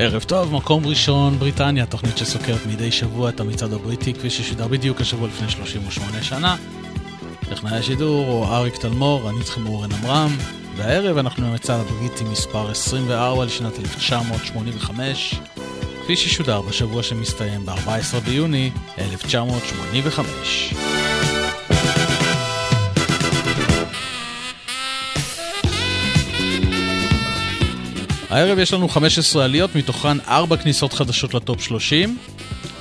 ערב טוב, מקום ראשון, בריטניה, תוכנית שסוקרת מדי שבוע את המצעד הבריטי, כפי ששודר בדיוק השבוע לפני 38 שנה. טכנאי השידור הוא אריק תלמור, אני איתכם אורן עמרם, והערב אנחנו במצעד הבריטי מספר 24 לשנת 1985, כפי ששודר בשבוע שמסתיים ב-14 ביוני 1985. הערב יש לנו 15 עליות, מתוכן 4 כניסות חדשות לטופ 30,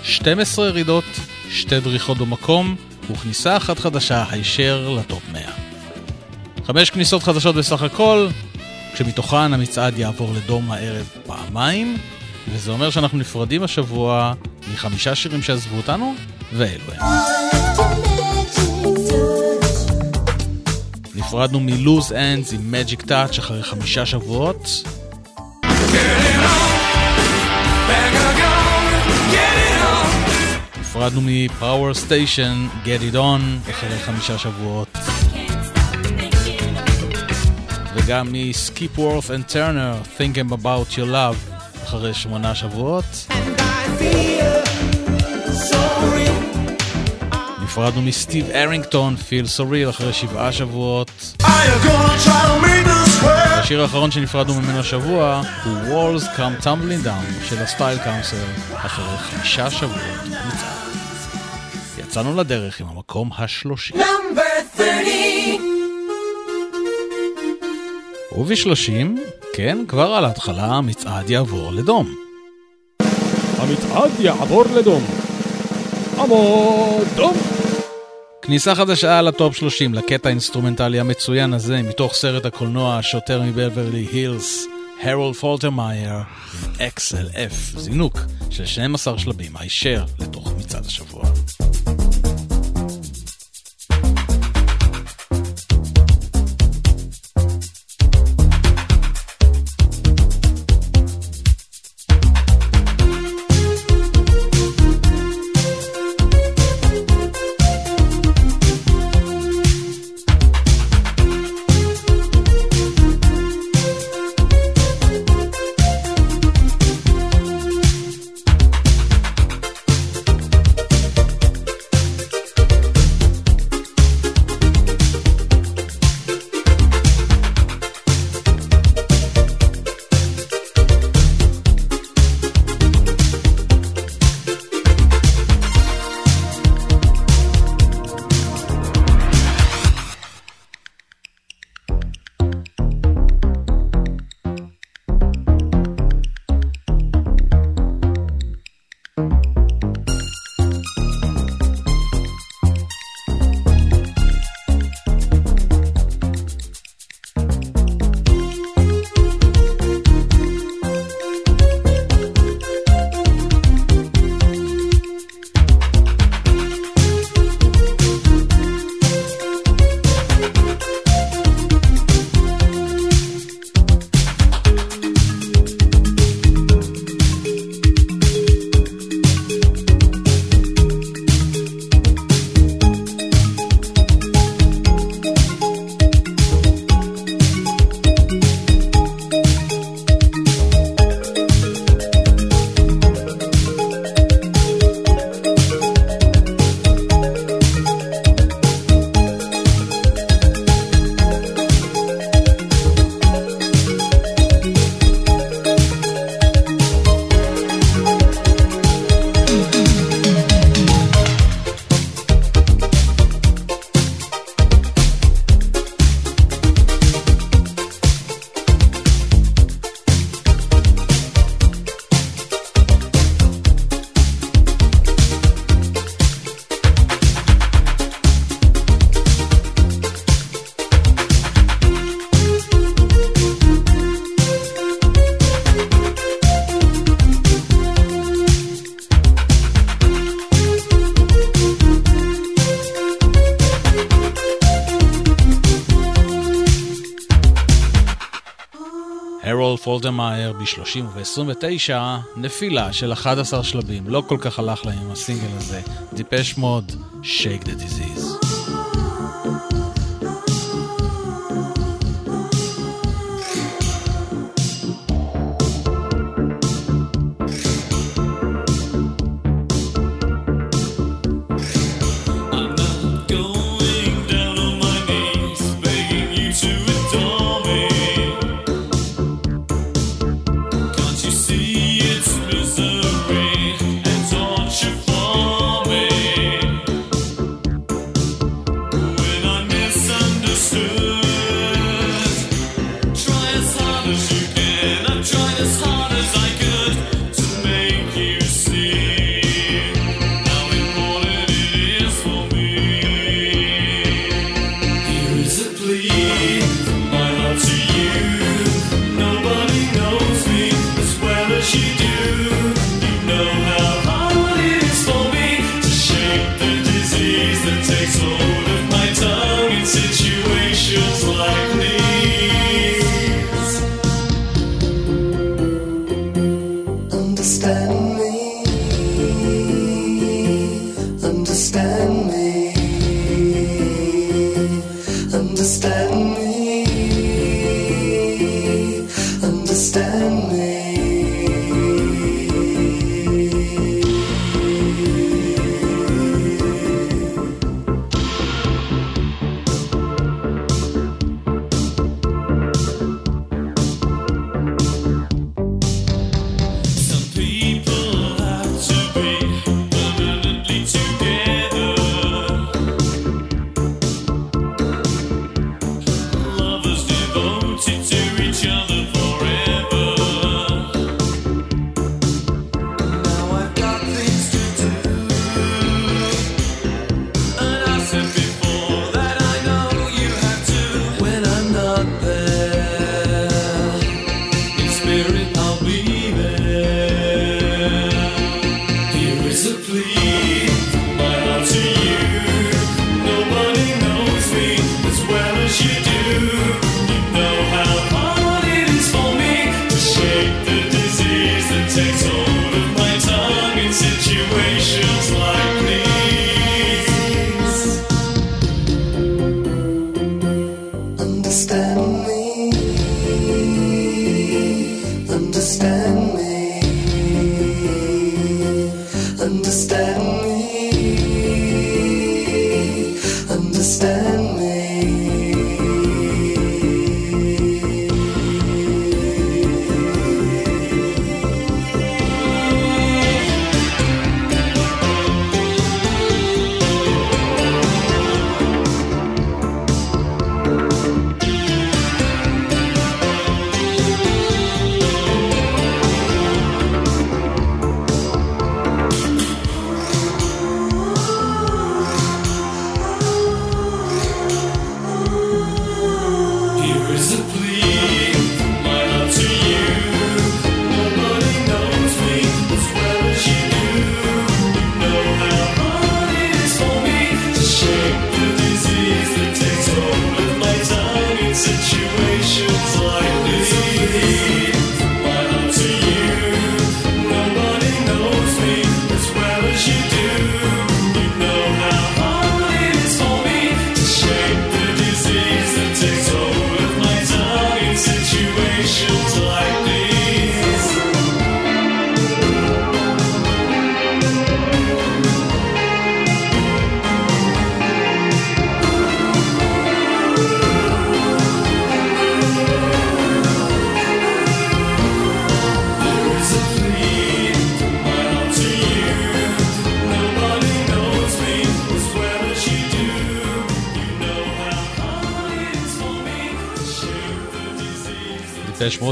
12 ירידות, 2 דריכות במקום, וכניסה אחת חדשה הישר לטופ 100. 5 כניסות חדשות בסך הכל, כשמתוכן המצעד יעבור לדום הערב פעמיים, וזה אומר שאנחנו נפרדים השבוע מחמישה שירים שעזבו אותנו, ואלו הם. נפרדנו מ-Lose Ends עם Magic Touch אחרי חמישה שבועות. נפרדנו מ-Power Station, Get It On, אחרי חמישה שבועות. וגם מ-Skipworth and Turner, Thinking About Your Love, אחרי שמונה שבועות. נפרדנו מסטיב ארינגטון, Feel Surreal, אחרי שבעה שבועות. השיר האחרון שנפרדנו ממנו השבוע הוא Walls Come Tumbling Down של הסטייל קאונסל אחרי חמישה שבועות. יצאנו לדרך עם המקום השלושים. ובשלושים, כן, כבר על ההתחלה המצעד יעבור לדום. המצעד יעבור לדום. עמוד דום. כניסה חדשה לטופ 30 לקטע האינסטרומנטלי המצוין הזה מתוך סרט הקולנוע השוטר מבברלי הילס, הרולד פולטרמייר עם XLF, זינוק של 12 שלבים הישר לתוך מצעד השבוע. אולדרמייר ב-30 וב-29 נפילה של 11 שלבים. לא כל כך הלך להם עם הסינגל הזה. דיפש מוד, Shake the Disease.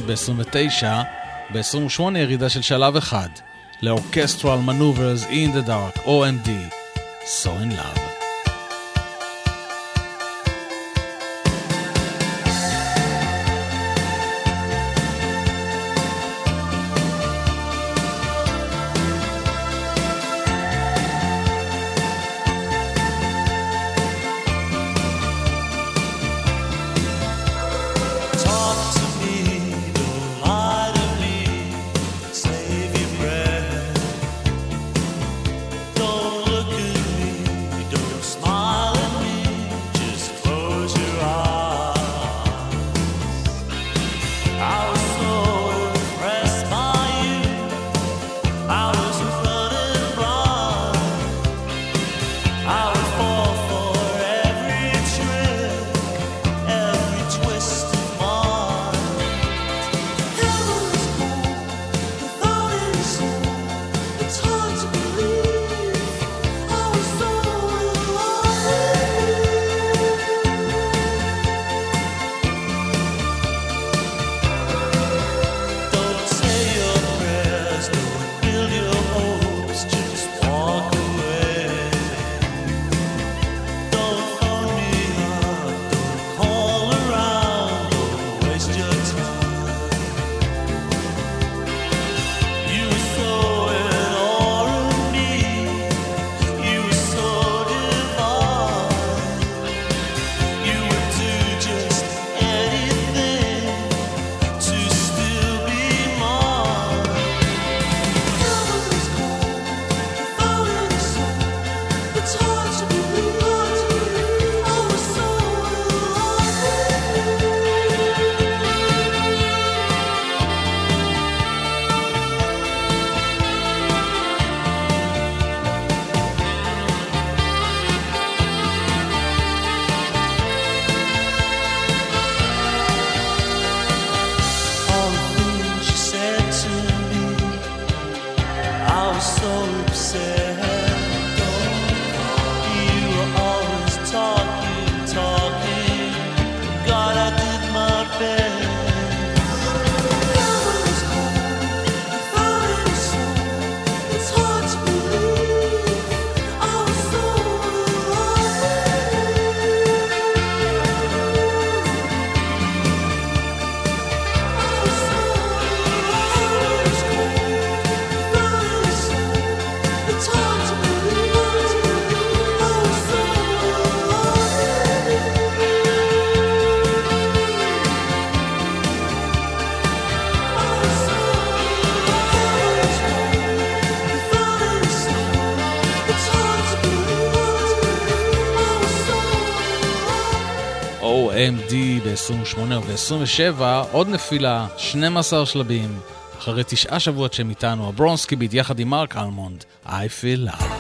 ב-29, ב-28 ירידה של שלב אחד, לאורקסטרל מנוברס in the dark, OMD, So in Love. ב-28 וב-27, עוד נפילה, 12 שלבים. אחרי תשעה שבועות שהם איתנו, הברונסקי ביט יחד עם מרק אלמונד, I feel love.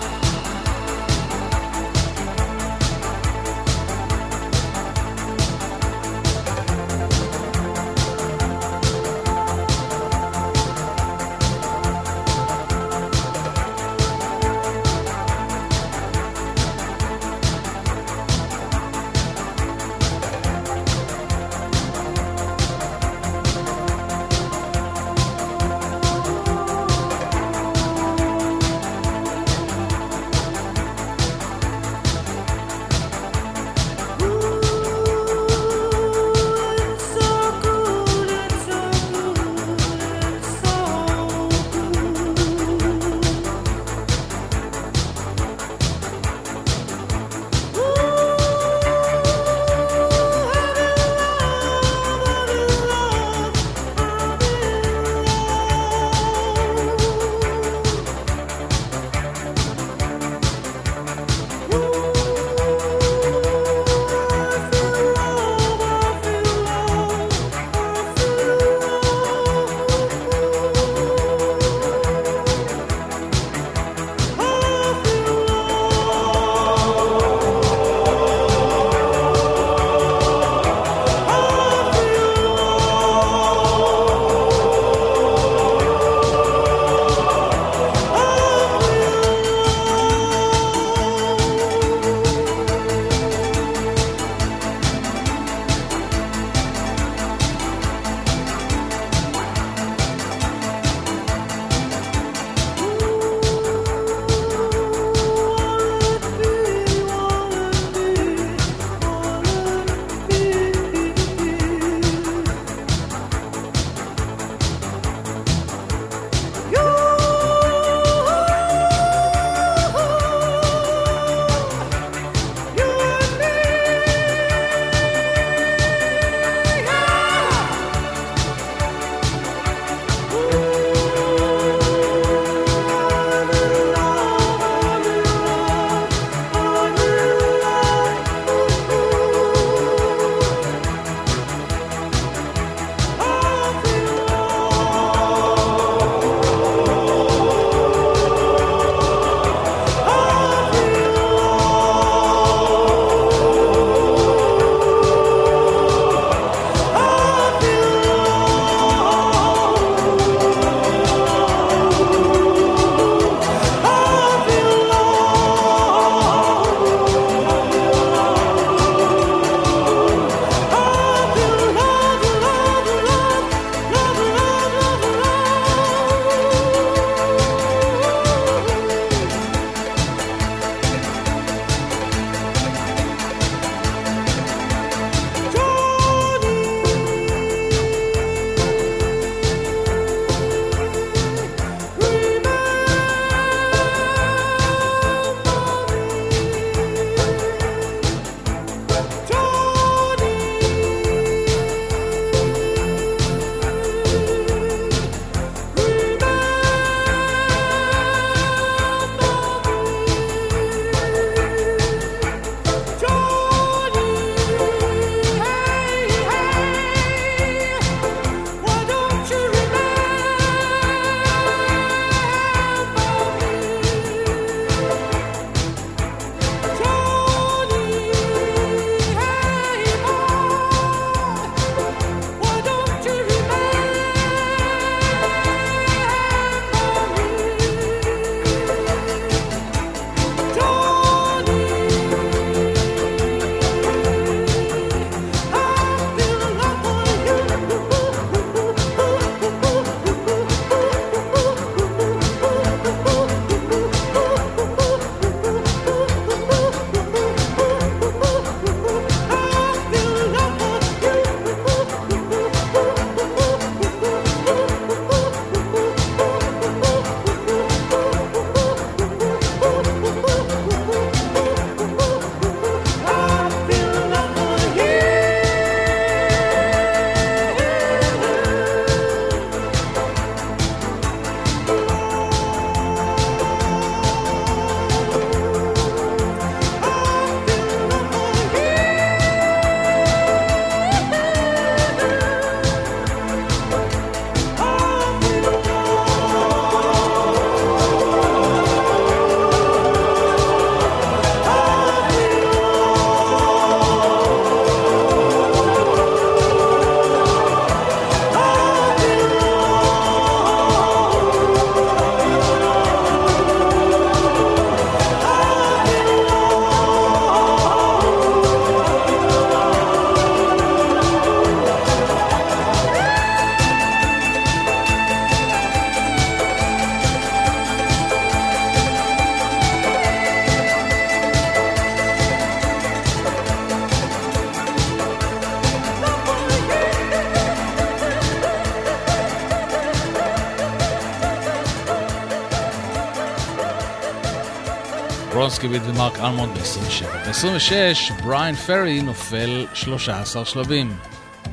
ביט ומרק אלמונד ב-27. ב-26 בריין פרי נופל 13 שלבים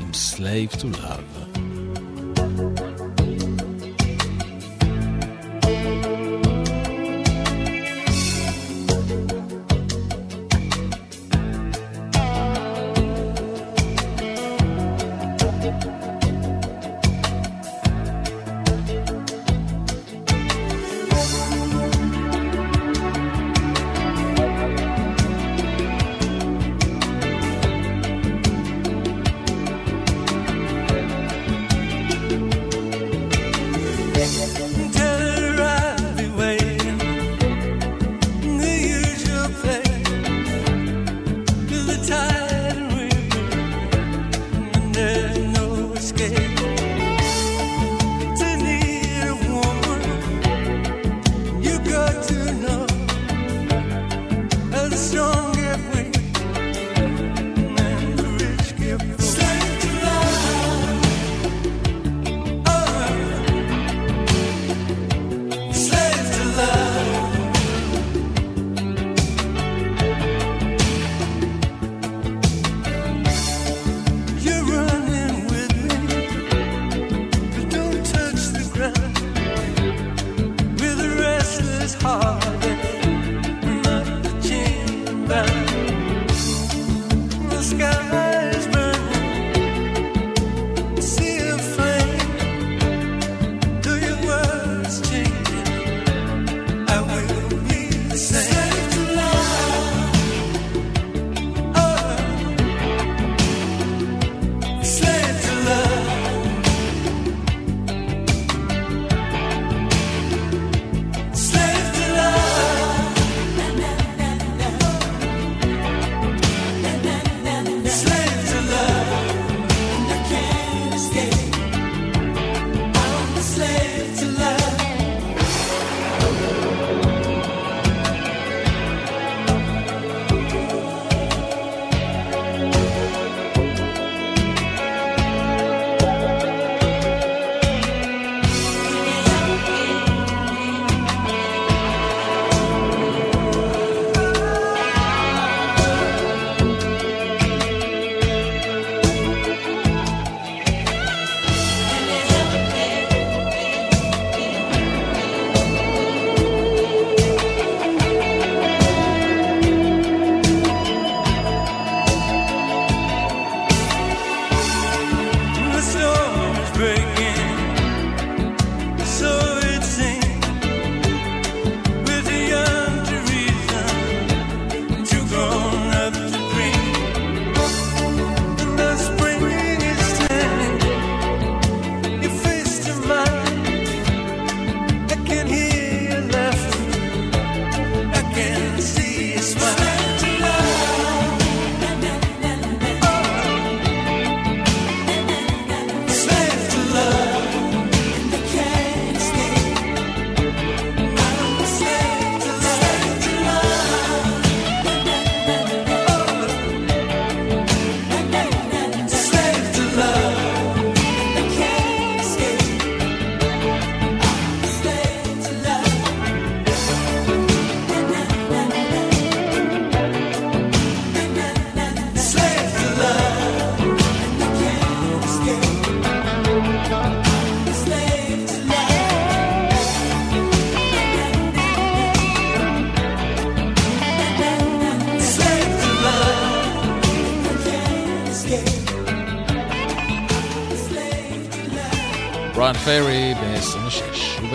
עם Slave to Love.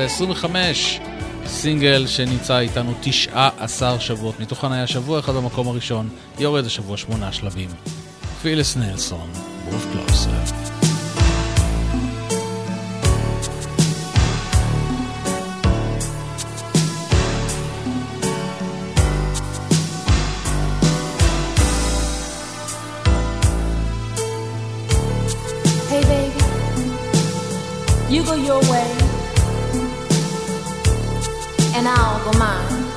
ב-26 וב-25 סינגל שנמצא איתנו 19 שבועות, מתוכן היה שבוע אחד במקום הראשון, יורד השבוע שמונה שלבים. פילס נלסון, Move Closer.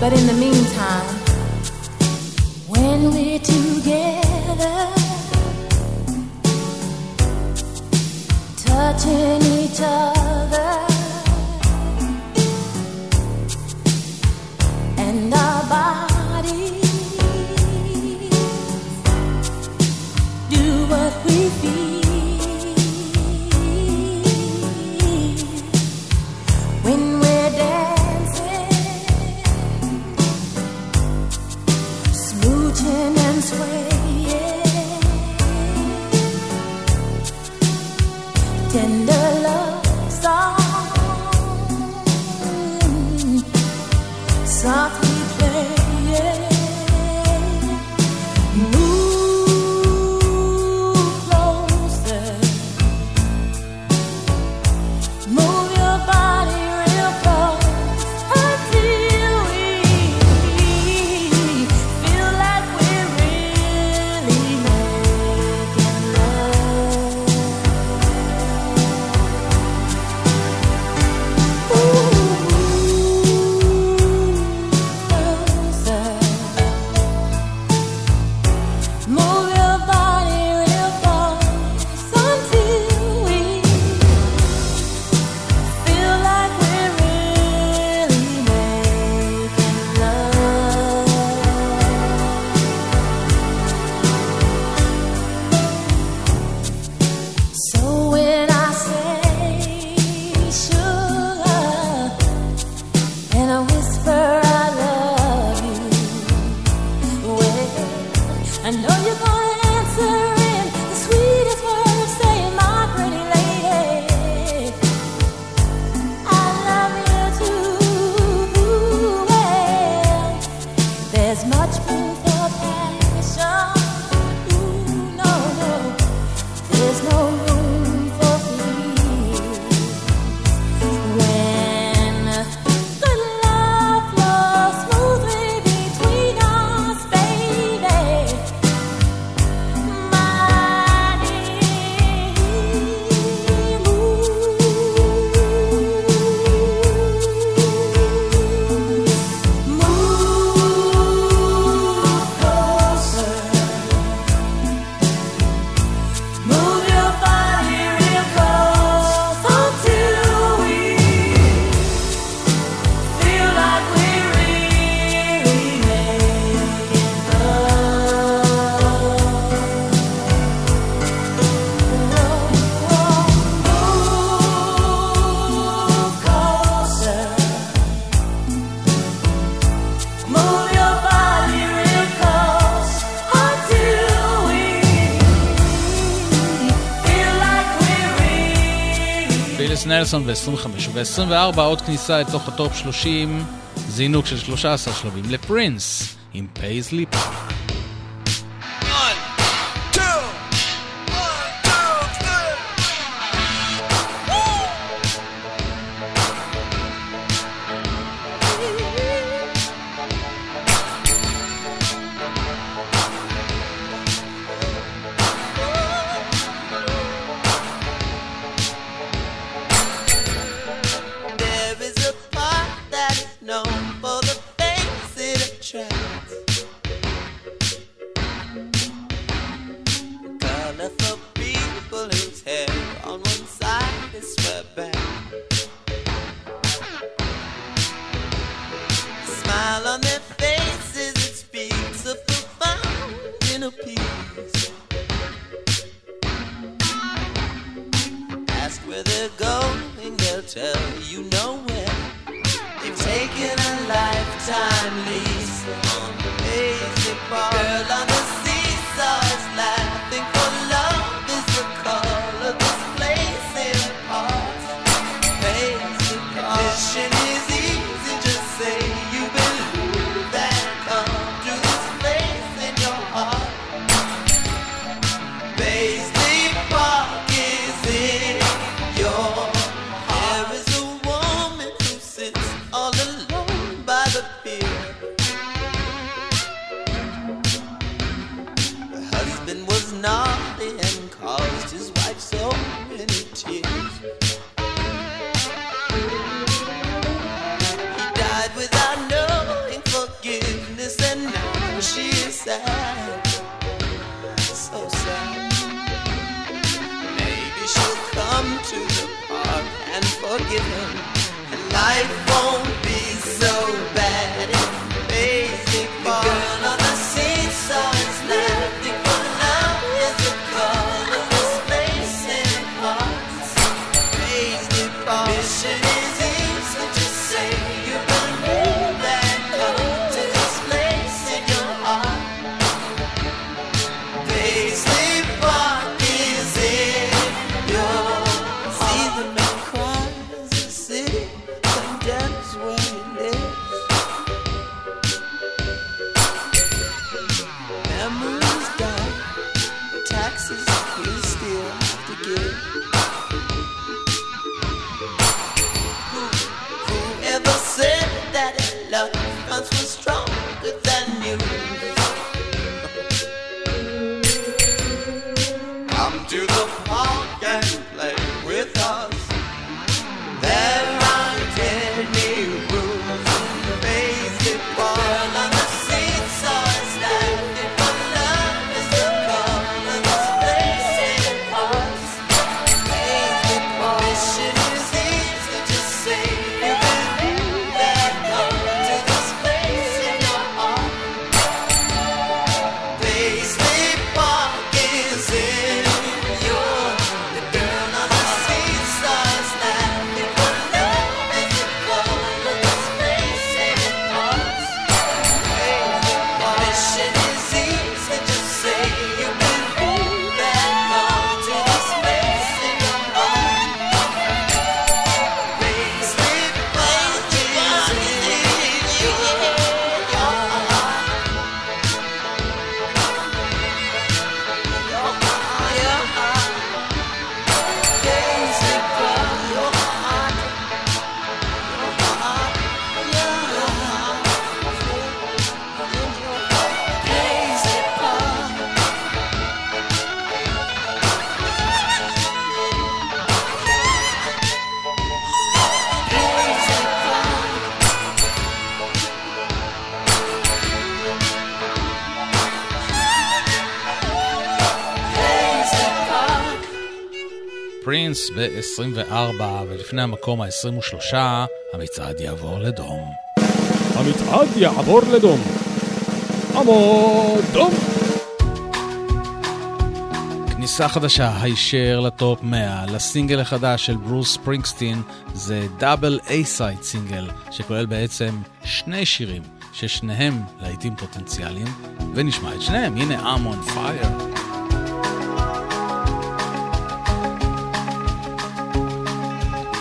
But in the meantime, when we're together, touching each other, נלסון ב-25 וב-24 עוד כניסה לתוך הטופ 30, זינוק של 13 שלבים לפרינס עם Paisley Park. פרינס ב-24, ולפני המקום ה-23, המצעד יעבור לדום. המצעד יעבור לדום. עמוד דום! כניסה חדשה הישר לטופ 100, לסינגל החדש של ברוס ספרינגסטין, זה double A-side single, שכולל בעצם שני שירים, ששניהם להיטים פוטנציאליים, ונשמע את שניהם, הנה I'm on fire.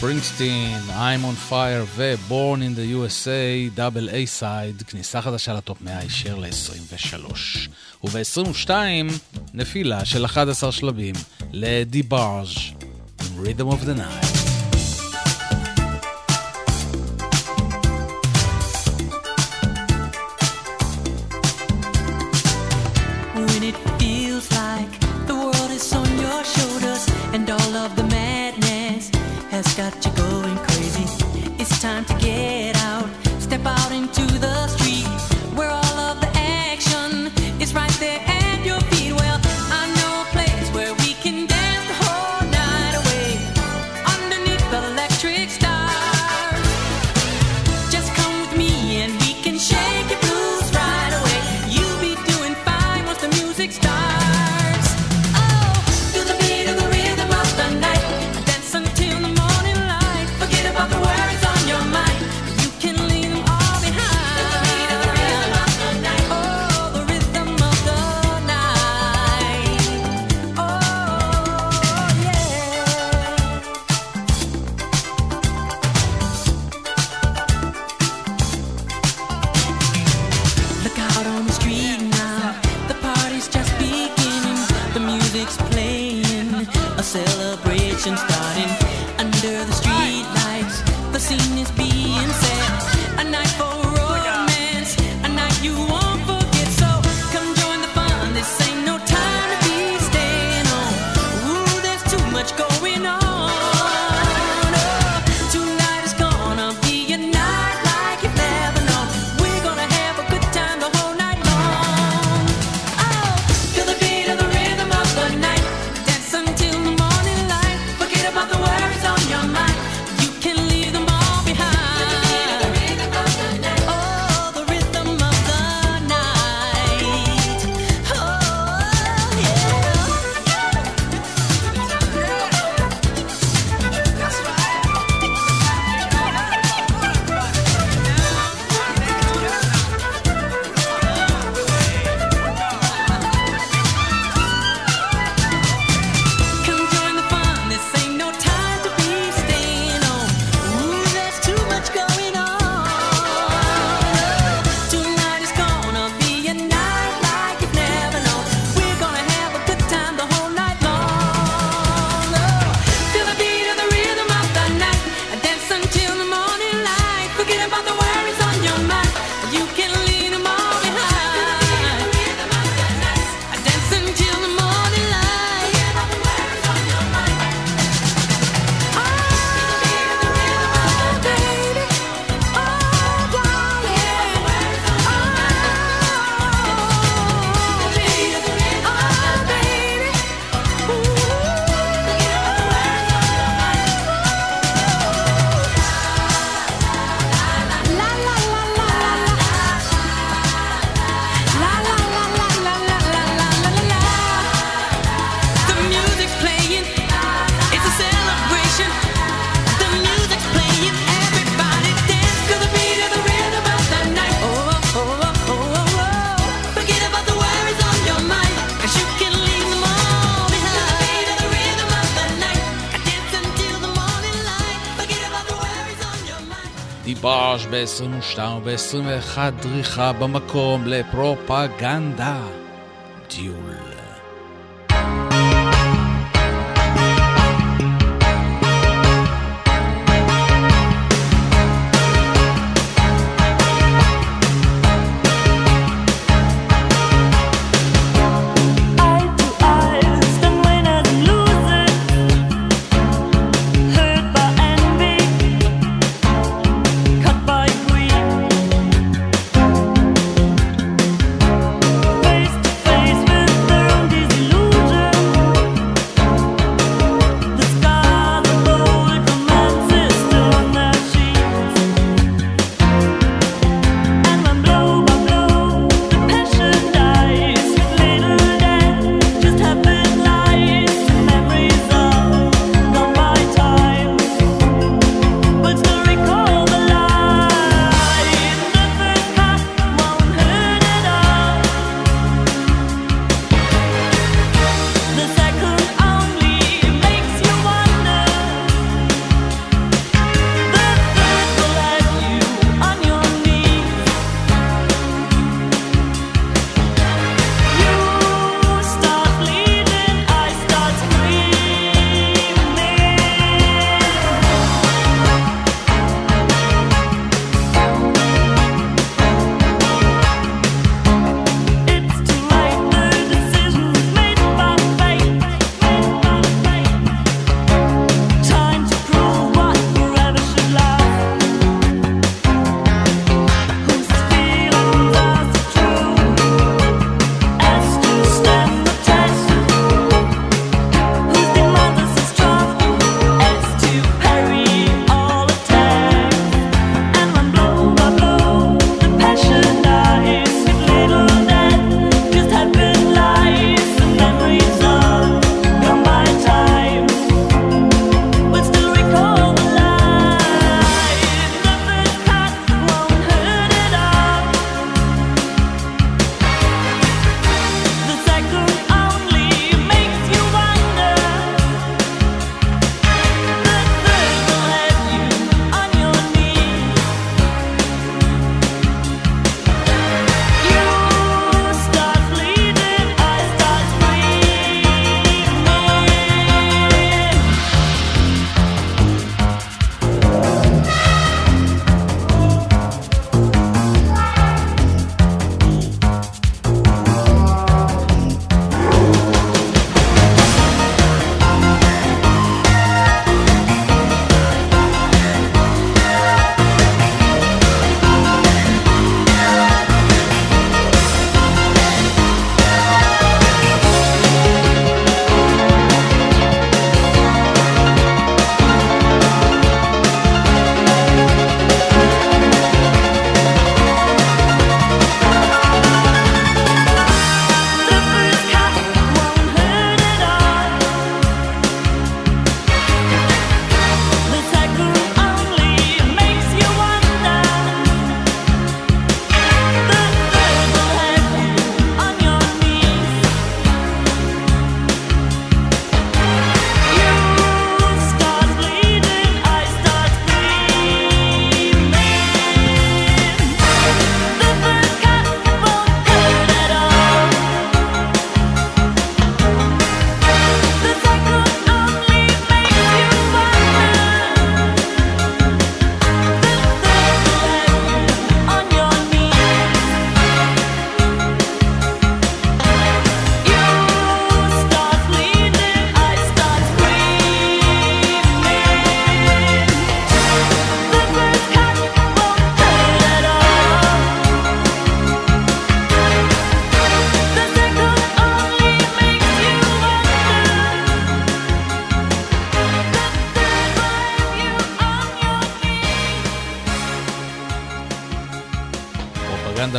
ספרינגסטין, I'm on fire ו-Born in the USA, דאבל איי סייד, כניסה חדשה לטופ 100 הישר ל-23. וב-22, נפילה של 11 שלבים לדי בארג' עם Rhythm of the Night. 22 ו-21 דריכה במקום לפרופגנדה.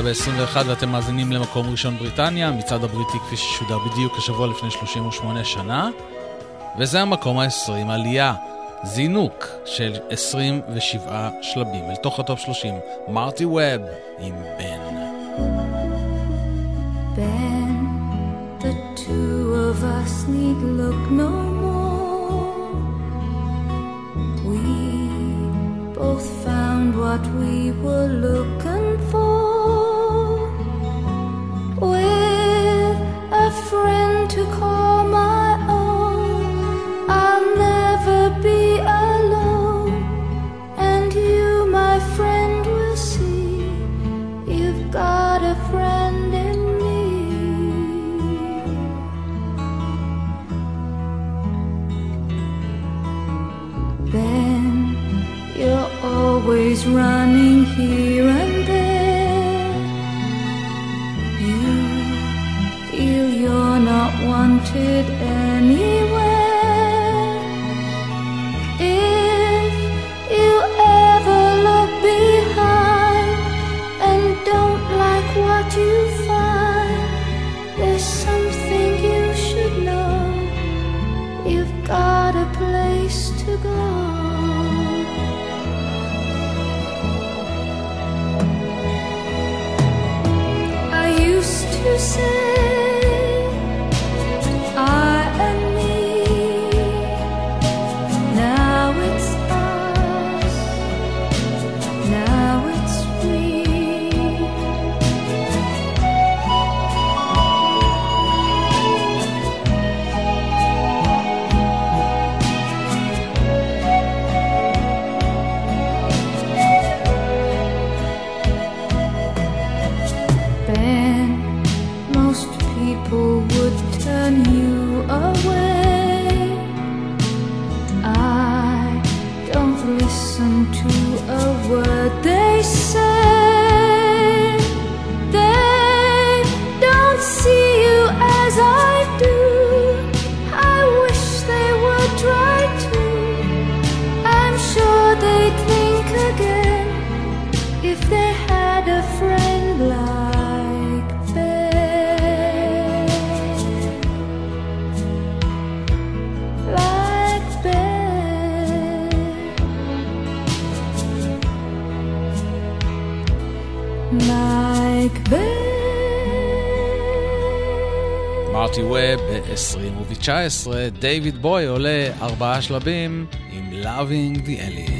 קנדה ב-21 ואתם מאזינים למקום ראשון בריטניה, מצעד הבריטי כפי ששודר בדיוק השבוע לפני 38 שנה. וזה המקום ה-20, עלייה, זינוק של 27 שלבים אל תוך הטופ 30, מרטי ווב עם Ben. Ben, the two of us need look no more. We both found what we were looking friend to call my מרטי ווב ב-20 דייוויד בוי עולה ארבעה שלבים עם Loving the Alien.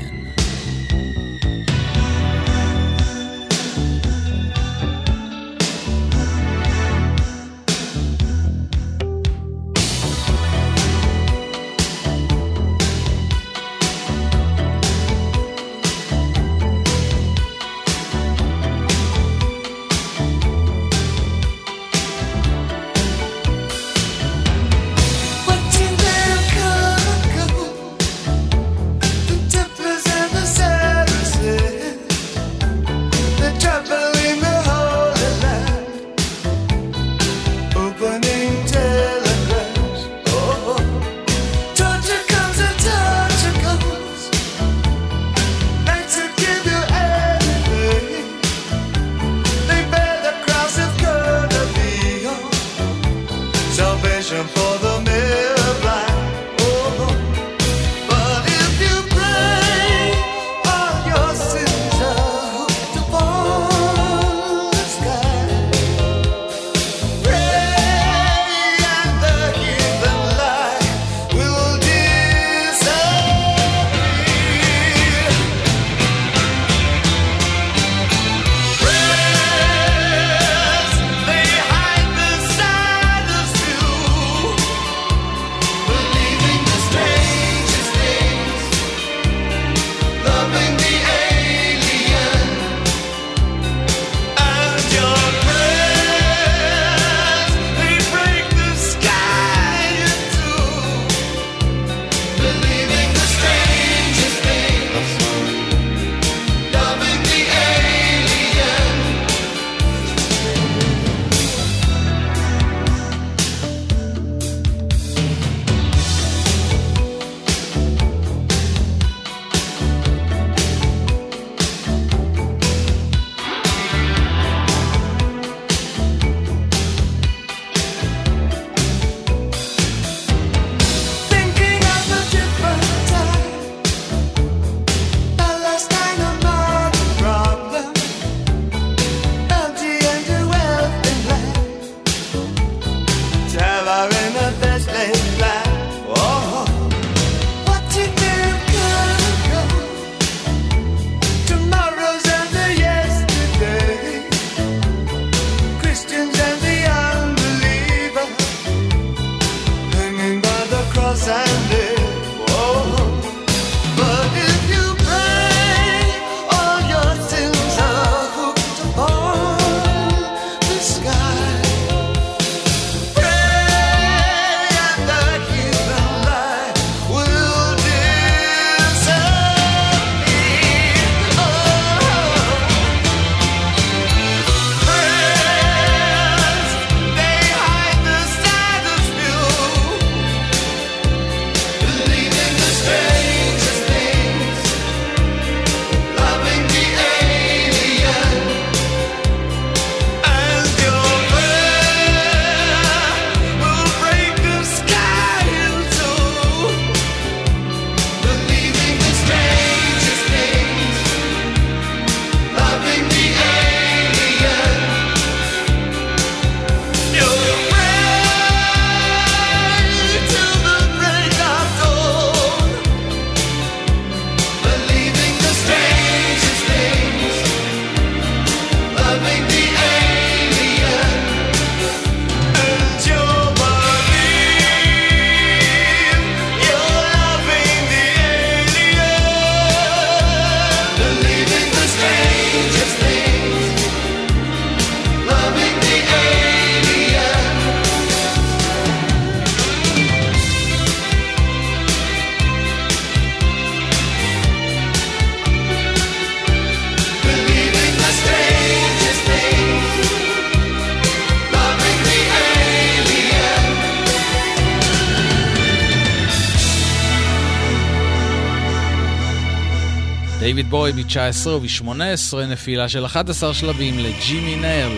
מ-19 וב-18 נפילה של 11 שלבים לג'ימי נל,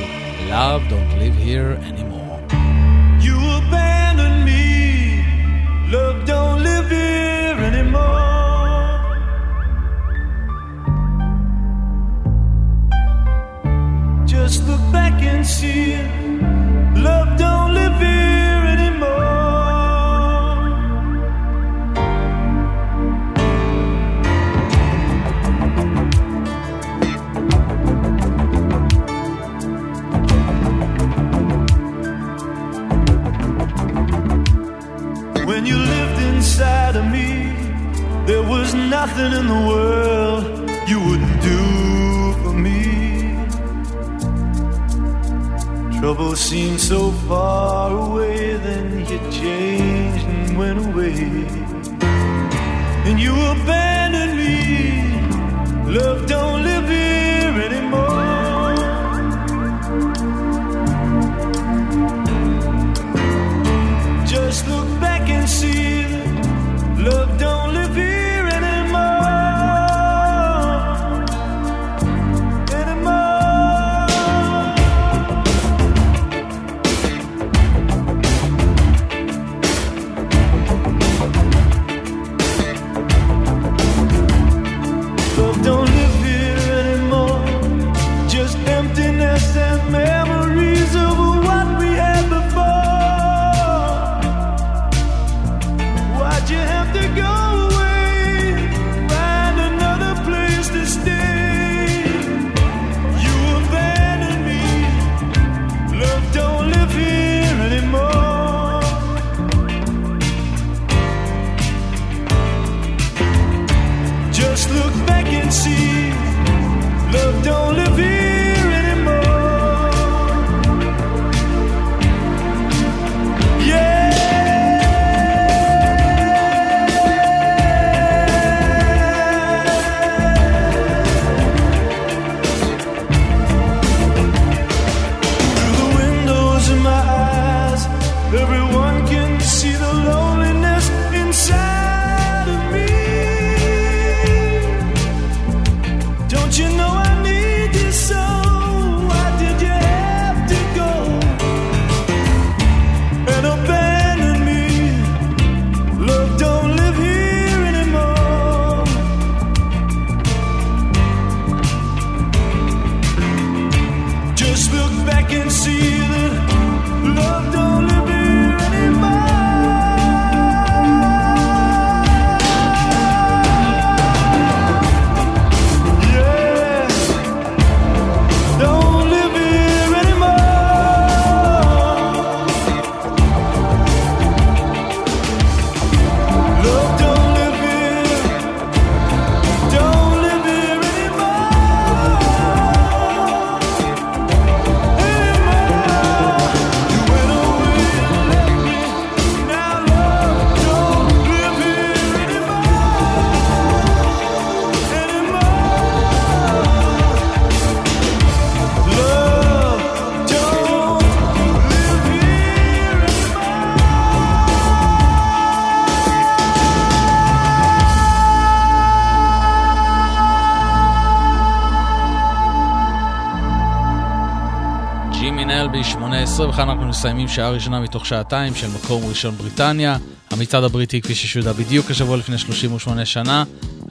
Love Don't Live Here Anymore. nothing in the world you wouldn't do for me. Trouble seemed so far away, then you changed and went away. And you abandoned me, loved. מסיימים שעה ראשונה מתוך שעתיים של מקום ראשון בריטניה. המצעד הבריטי כפי ששודע בדיוק השבוע לפני 38 שנה.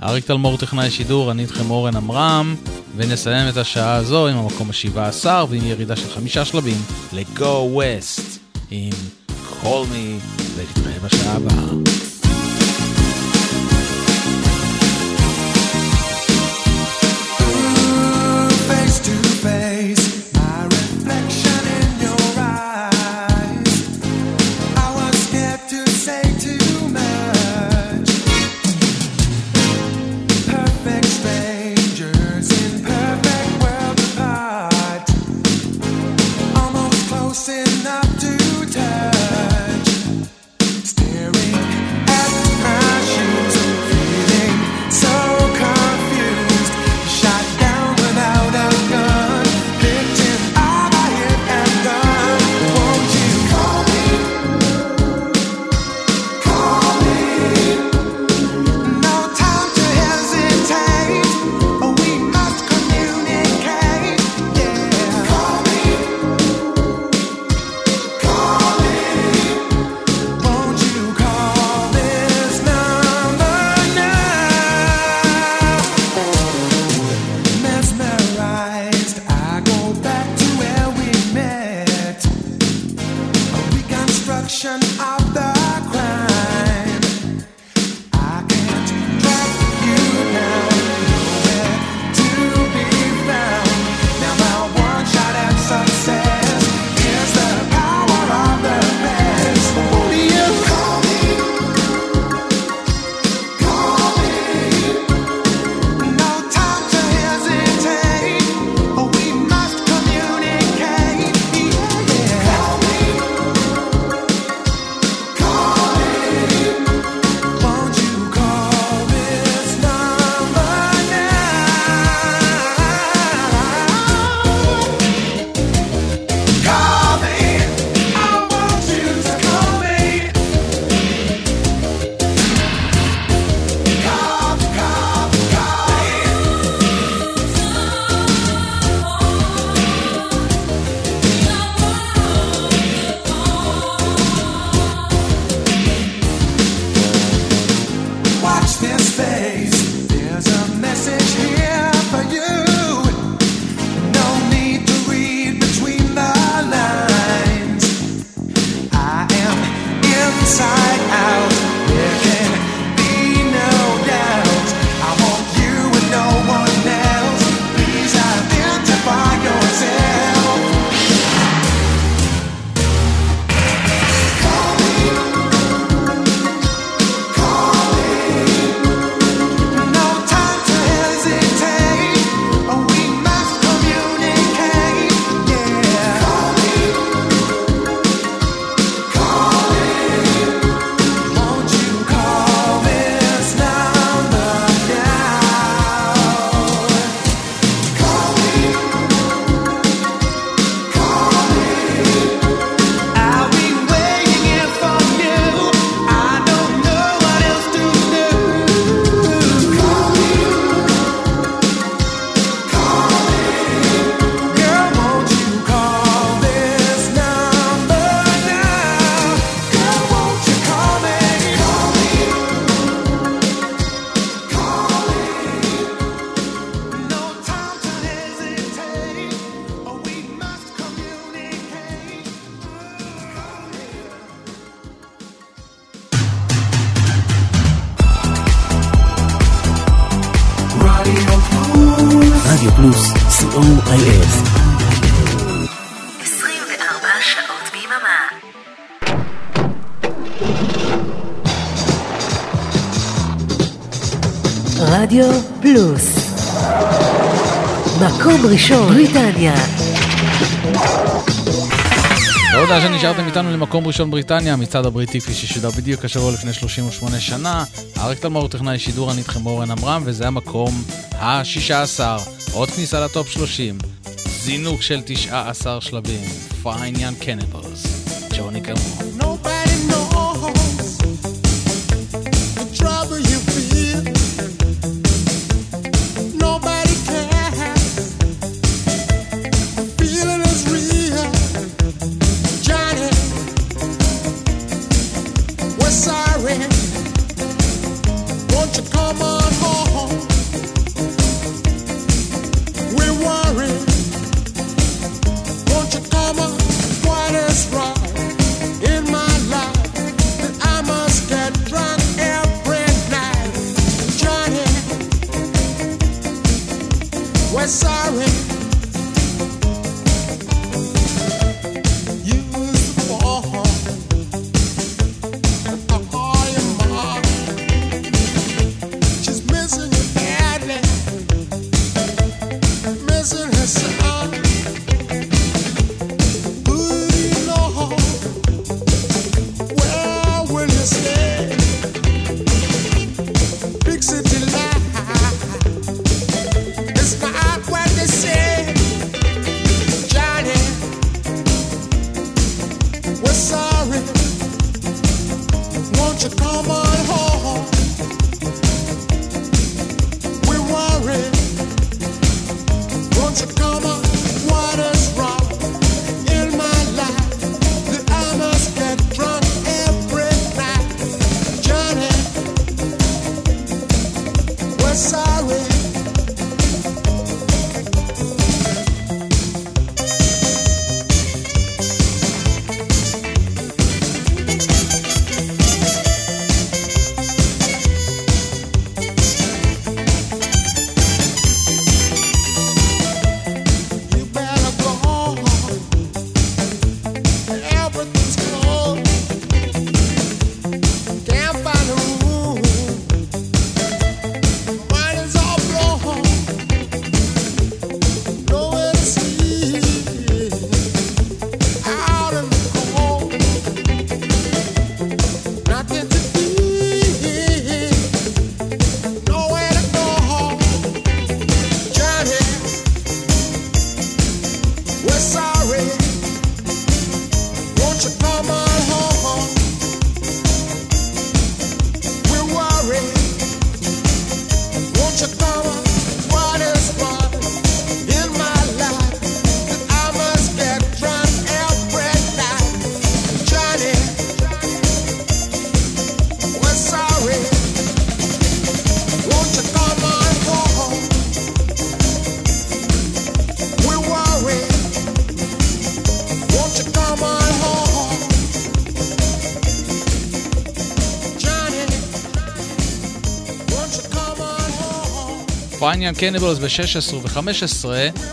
אריק תלמור טכנאי שידור, אני איתכם אורן עמרם, ונסיים את השעה הזו עם המקום ה-17 ועם ירידה של חמישה שלבים ל-Go West עם Call Me, ונתראה בשעה הבאה. רדיו פלוס. מקום ראשון, בריטניה. תודה שנשארתם איתנו למקום ראשון בריטניה, המצעד הבריטי כפי ששודר בדיוק השבוע לפני 38 שנה. אריק תלמור טכנאי שידור, אני איתכם אורן עמרם, וזה המקום ה-16, עוד כניסה לטופ 30. זינוק של 19 שלבים, פיין יאן קנבלס. ג'וני קרמון. באלבניה קניבלס ב-16 ו-15,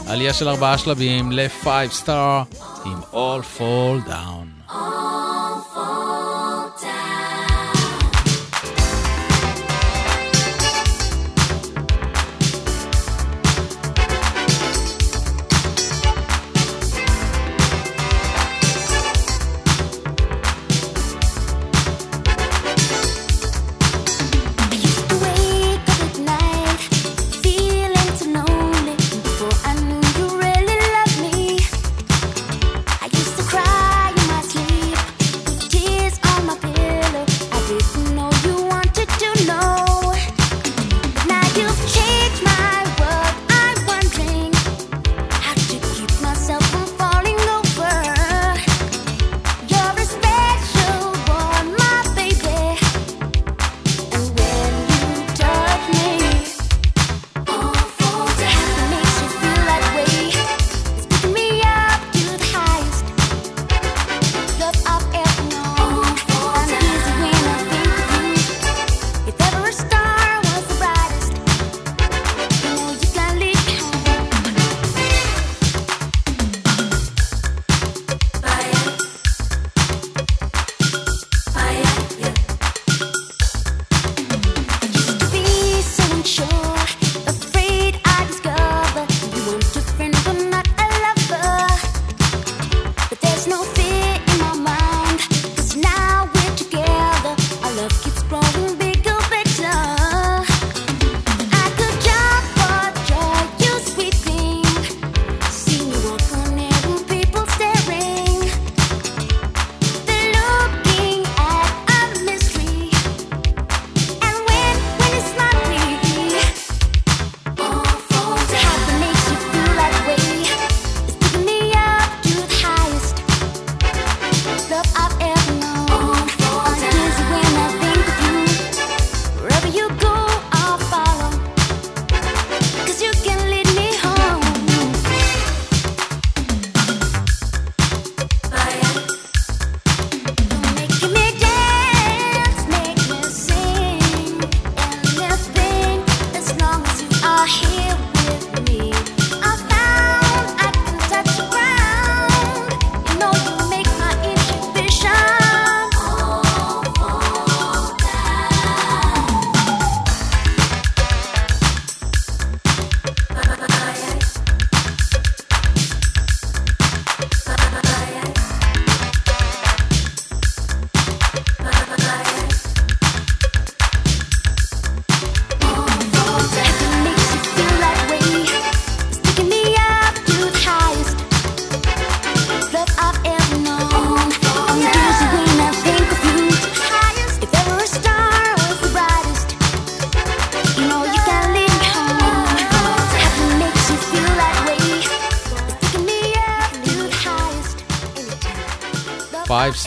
עלייה של ארבעה שלבים ל-5 star עם All Fall Down.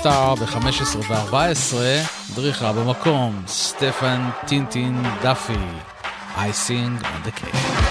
סטאר ב-15 ו-14, דריכה במקום, סטפן טינטין דאפי, אייסינג sing on the cake.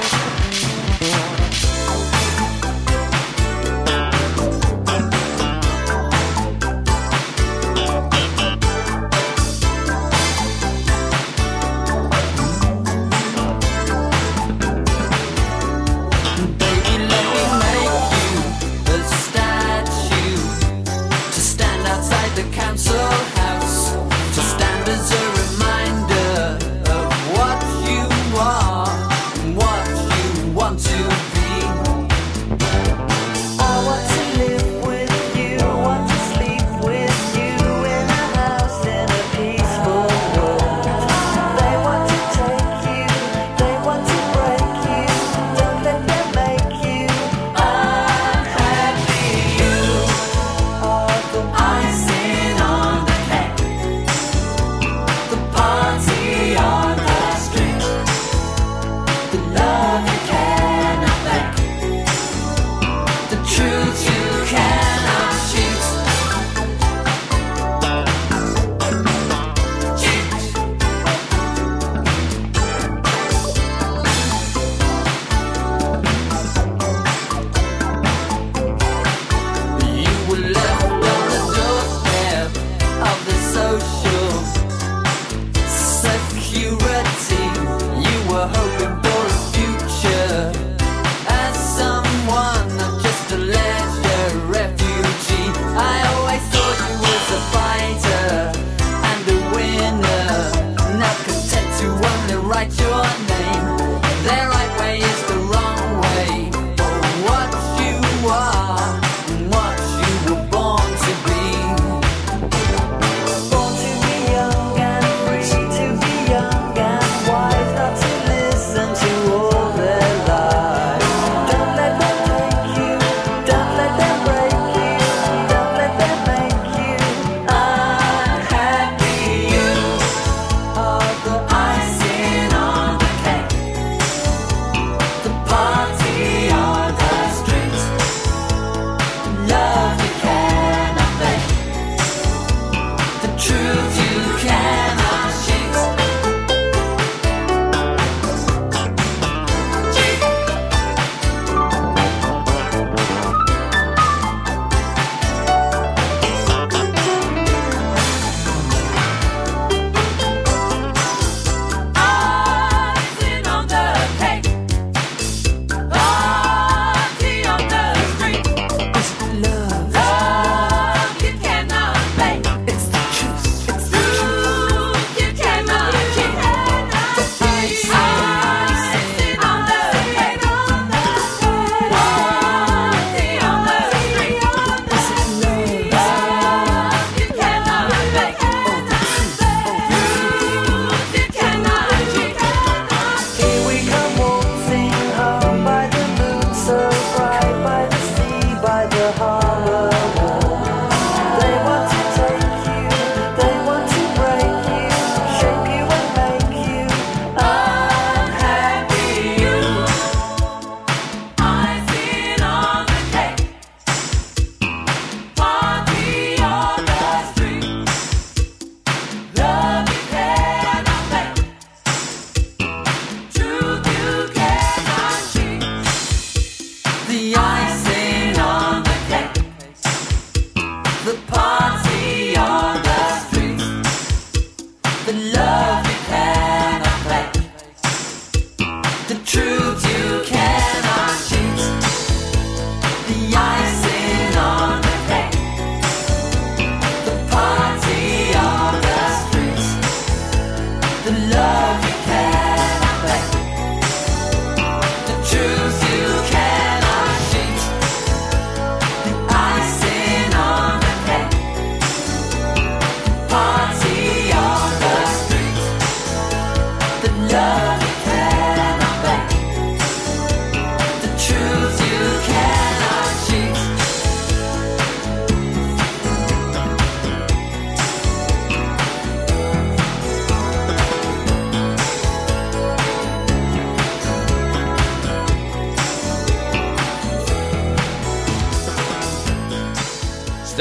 the love.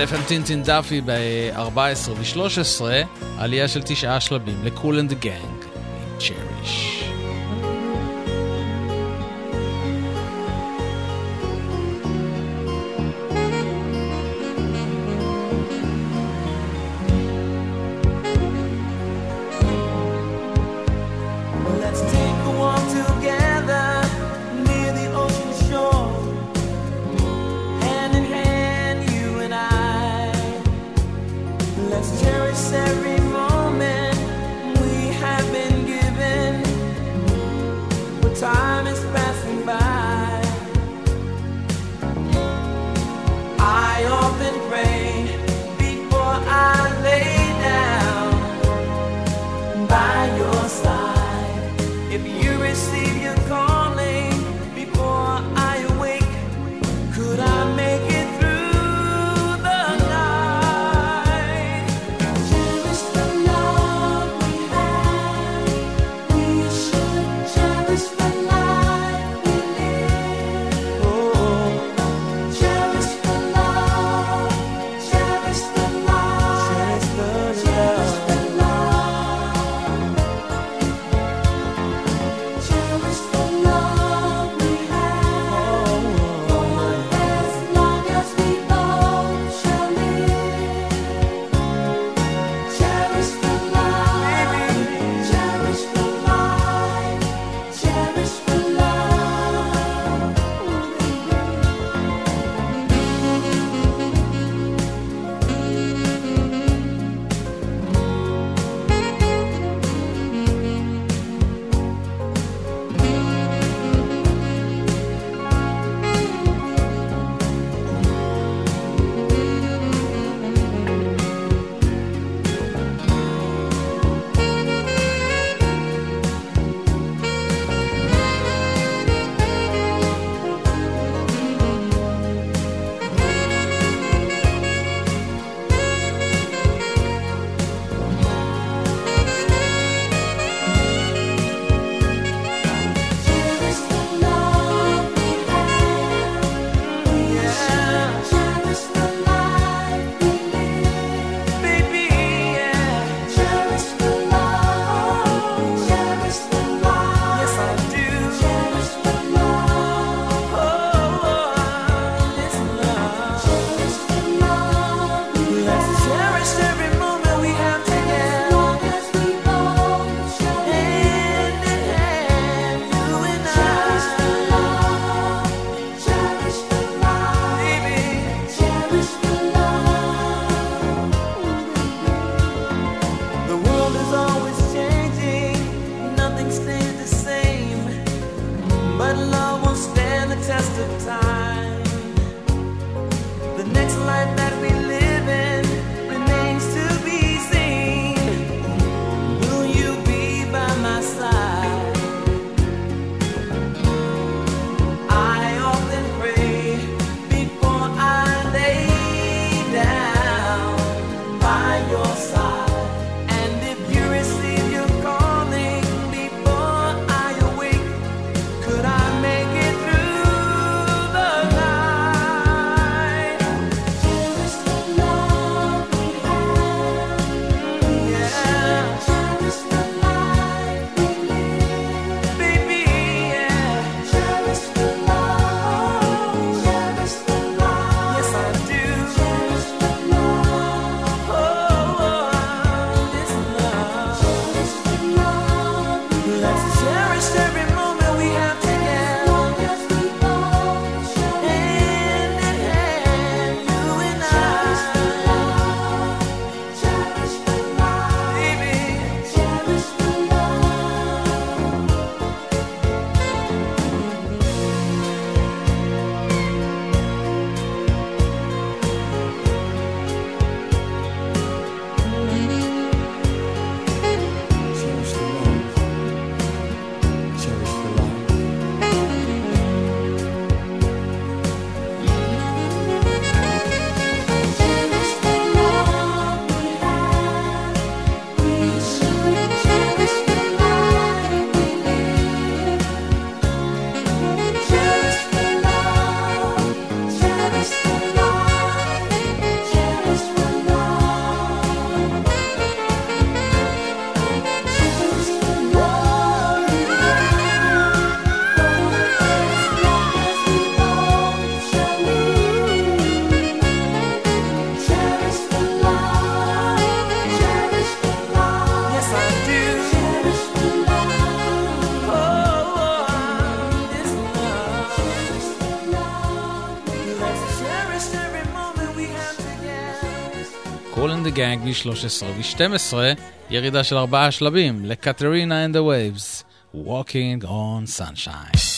סטפן טינטין דאפי ב-14 ו-13, עלייה של תשעה שלבים ל-Cool and the גאנג מ-13 ו-12, ירידה של ארבעה שלבים לקטרינה and the Waves, Walking on Sunshine.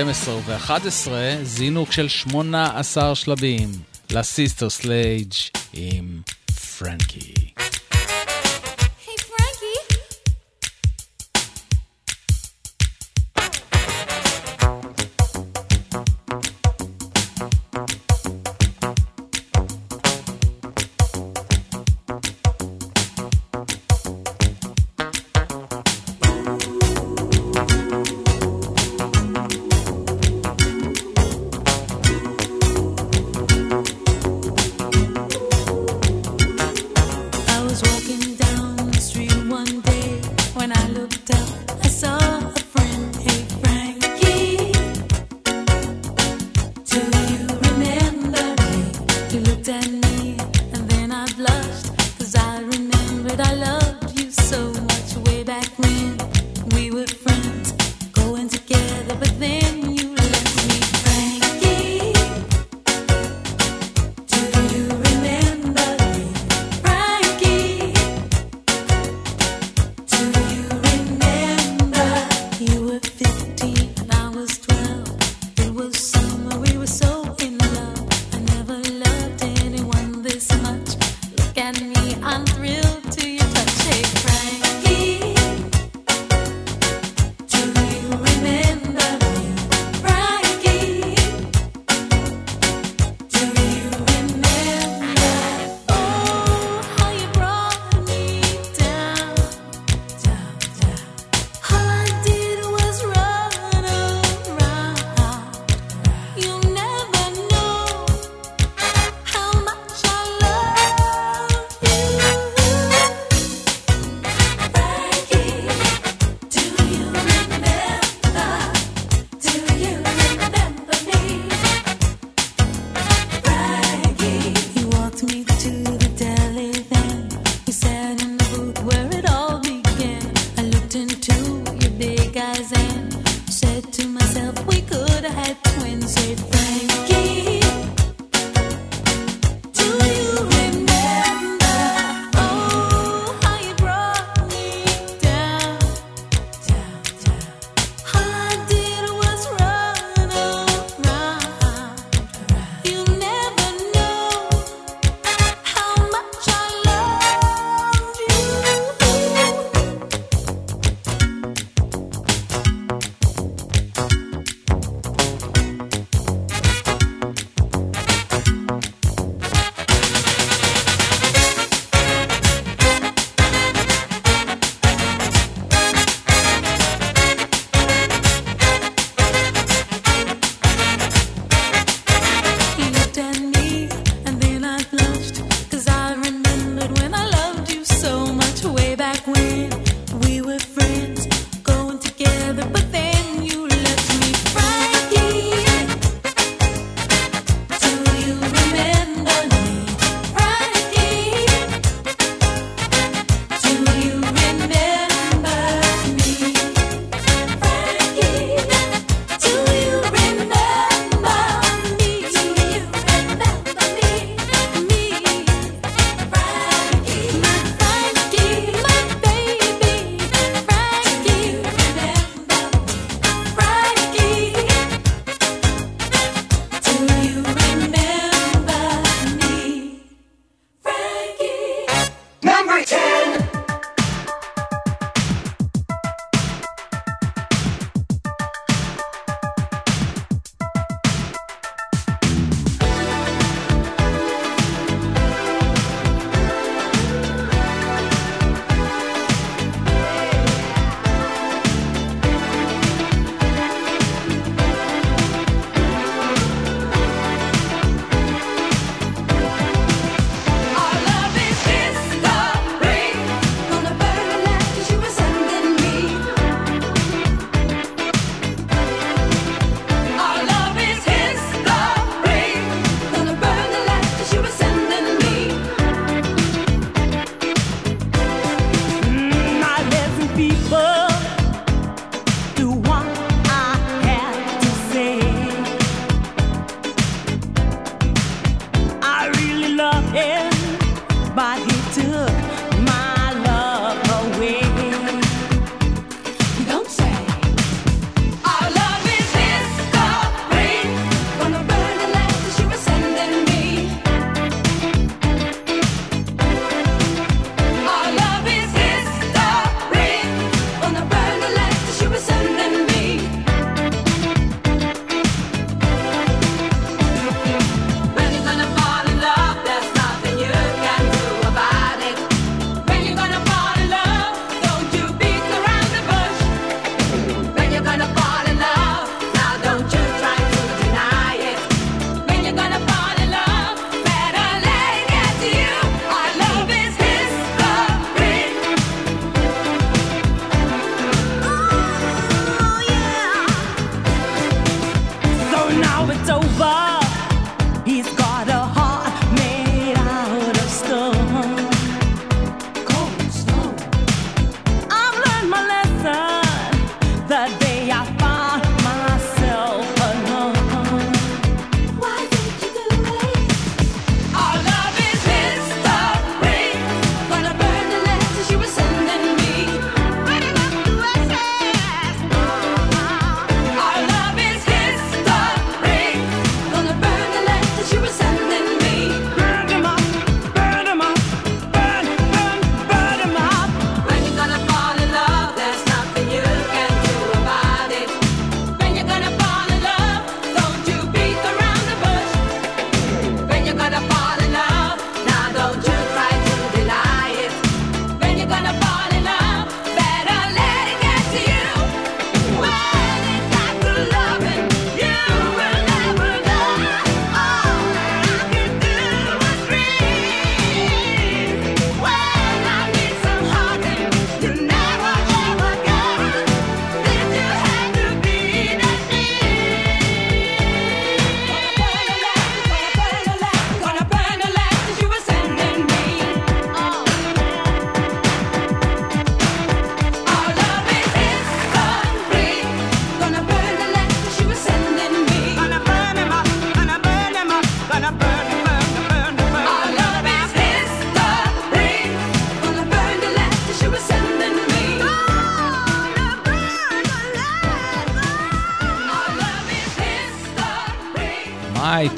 12 ו-11, זינוק של 18 שלבים לסיסטר סלייג' עם פרנקי.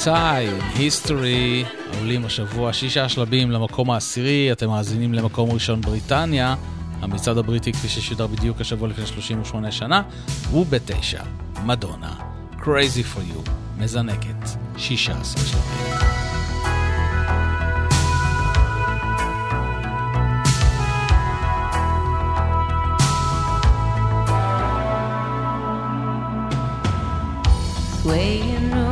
Time, History, עולים השבוע שישה שלבים למקום העשירי, אתם מאזינים למקום ראשון בריטניה, המצעד הבריטי כפי ששודר בדיוק השבוע לפני 38 שנה, ובתשע, מדונה, Crazy for you, מזנקת, 16 שלבים. Way you know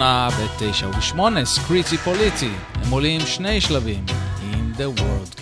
ראשונה בתשע ובשמונה, סקריטי פוליטי. הם עולים שני שלבים עם The World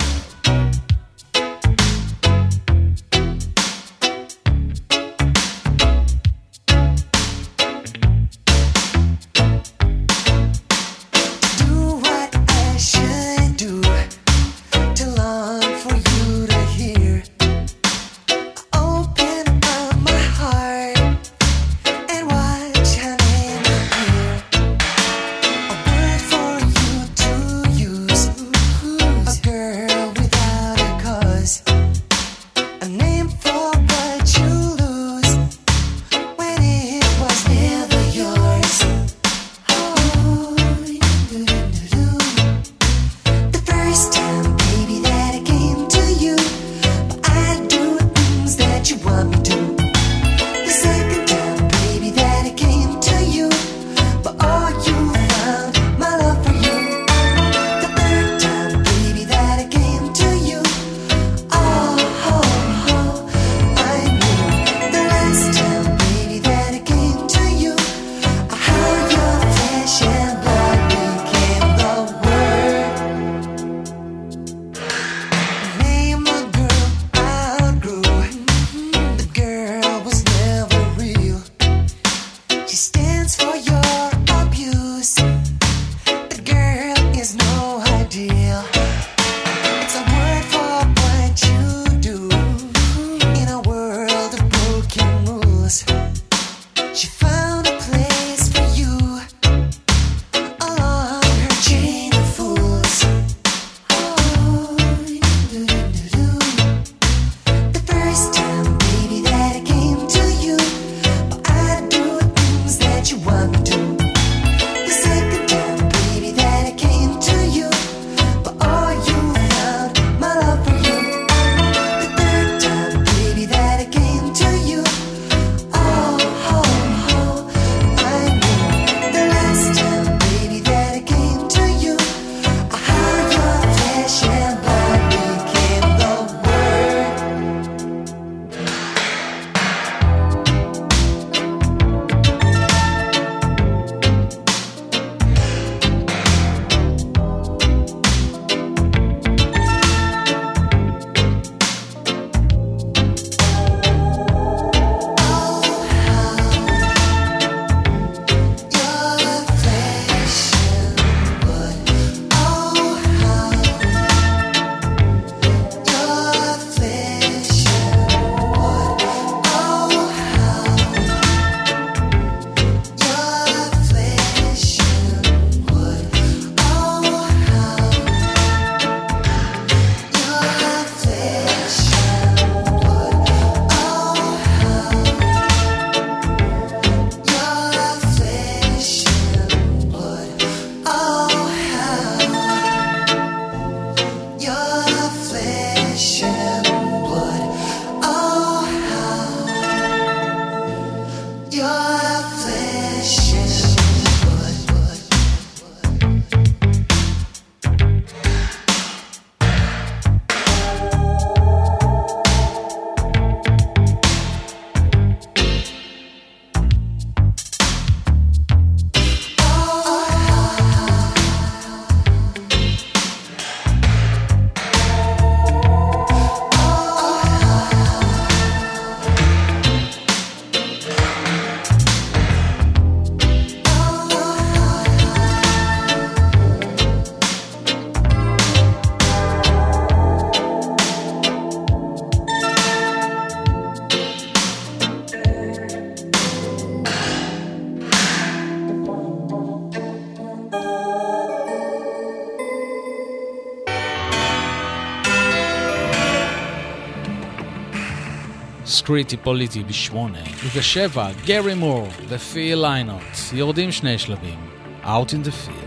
קריטי פוליטי בשמונה, ובשבע, גרי מור, The Feel Linot, יורדים שני שלבים, Out in the Field.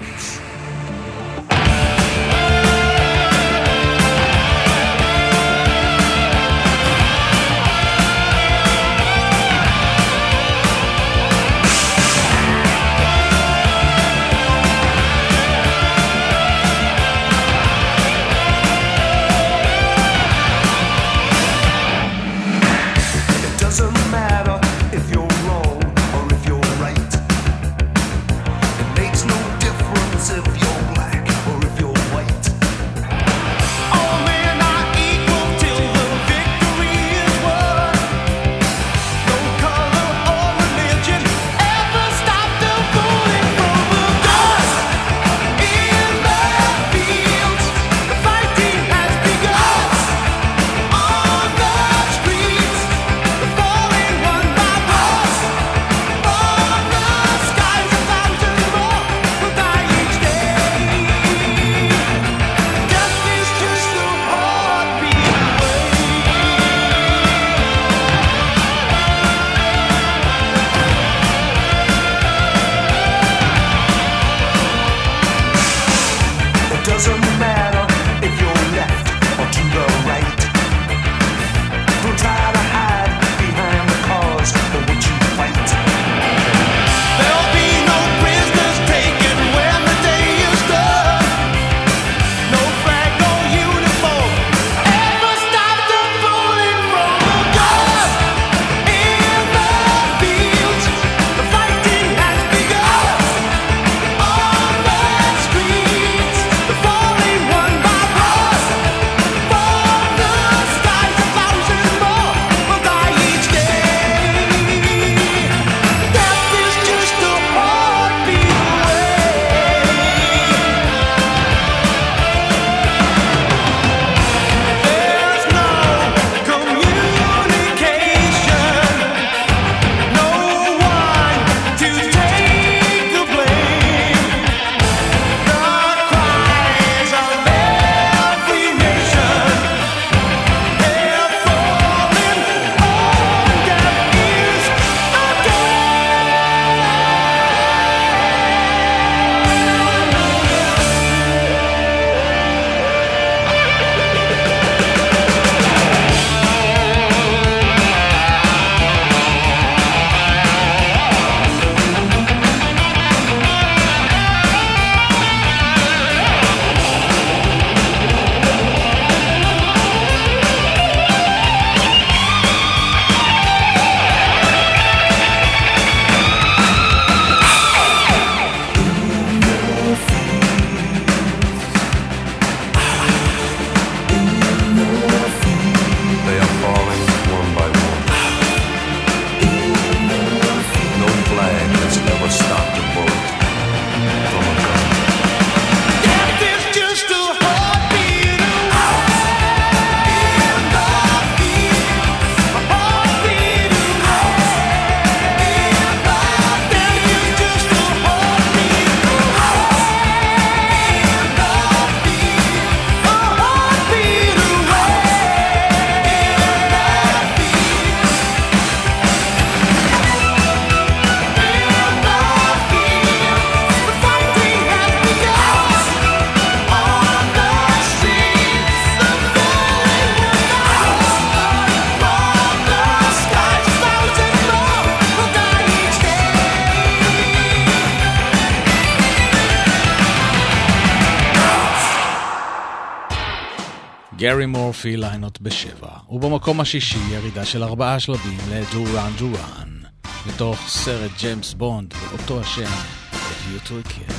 גארי מורפי ליינות בשבע, ובמקום השישי ירידה של ארבעה שלבים לדורן דורן, מתוך סרט ג'יימס בונד באותו השם, הביאו אותו הכיר.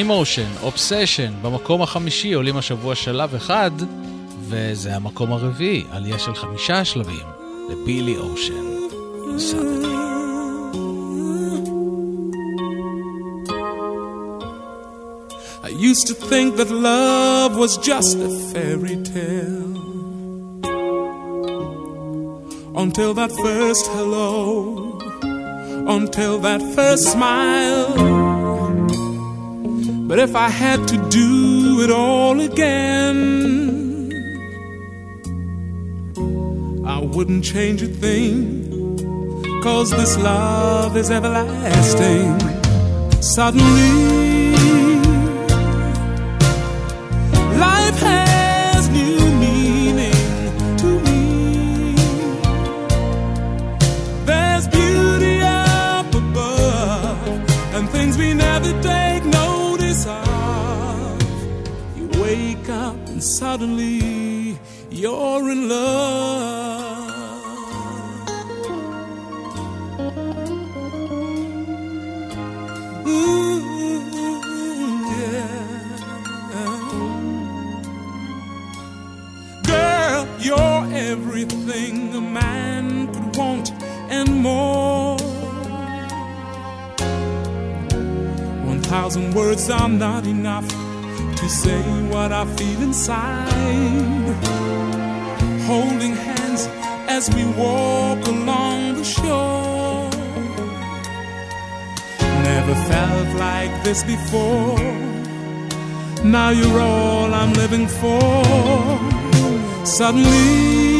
Animotion, Obsession, במקום החמישי עולים השבוע שלב אחד, וזה המקום הרביעי, עלייה של חמישה שלבים, לבילי אושן. סאדלי. I used to think that love was just a fairy tale. Until that first hello, until that first smile. But if I had to do it all again, I wouldn't change a thing. Cause this love is everlasting. Suddenly, side, holding hands as we walk along the shore. Never felt like this before. Now you're all I'm living for. Suddenly.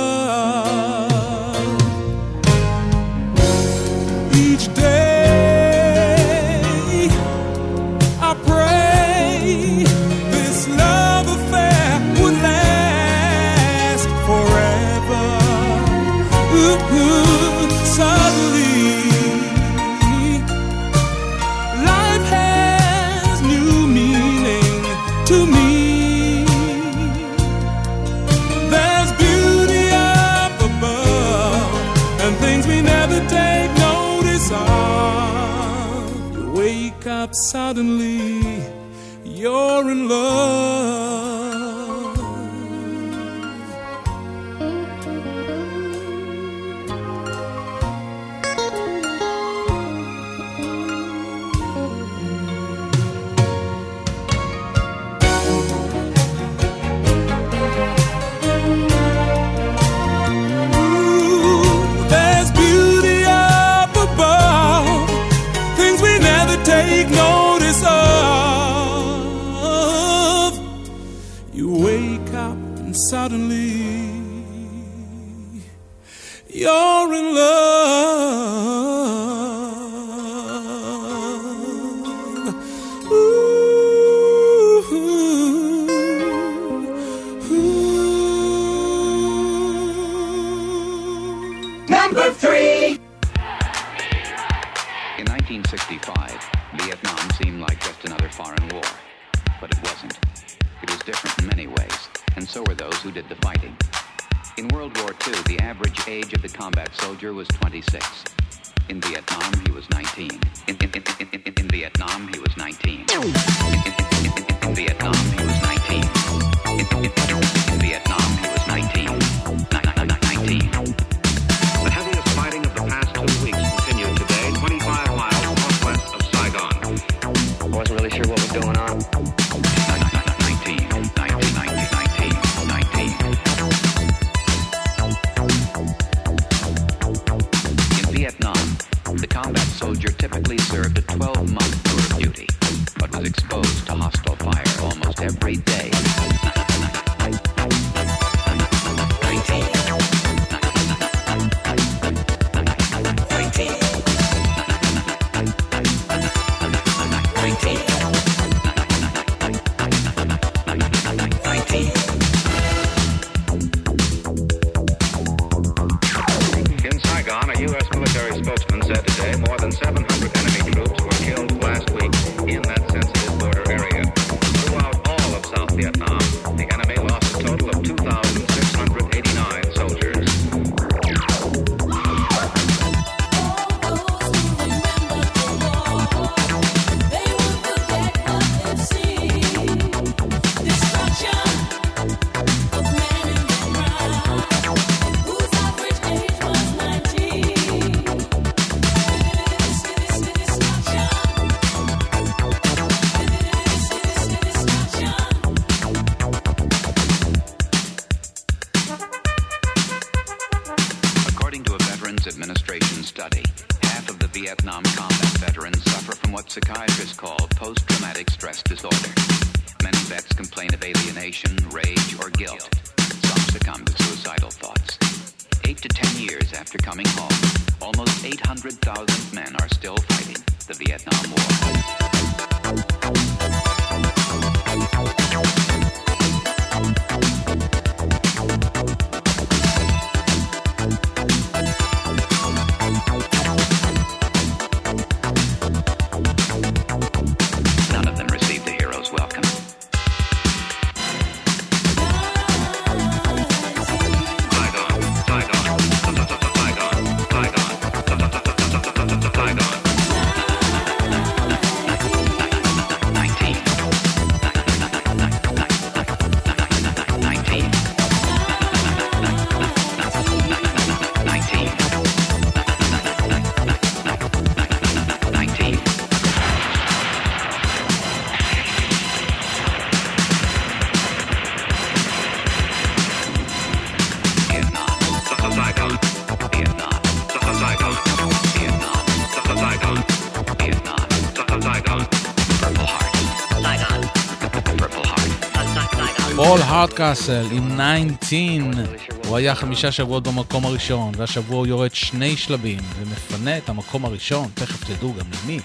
קאסל עם 19, הוא היה חמישה שבועות במקום הראשון, והשבוע הוא יורד שני שלבים ומפנה את המקום הראשון, תכף תדעו גם למי.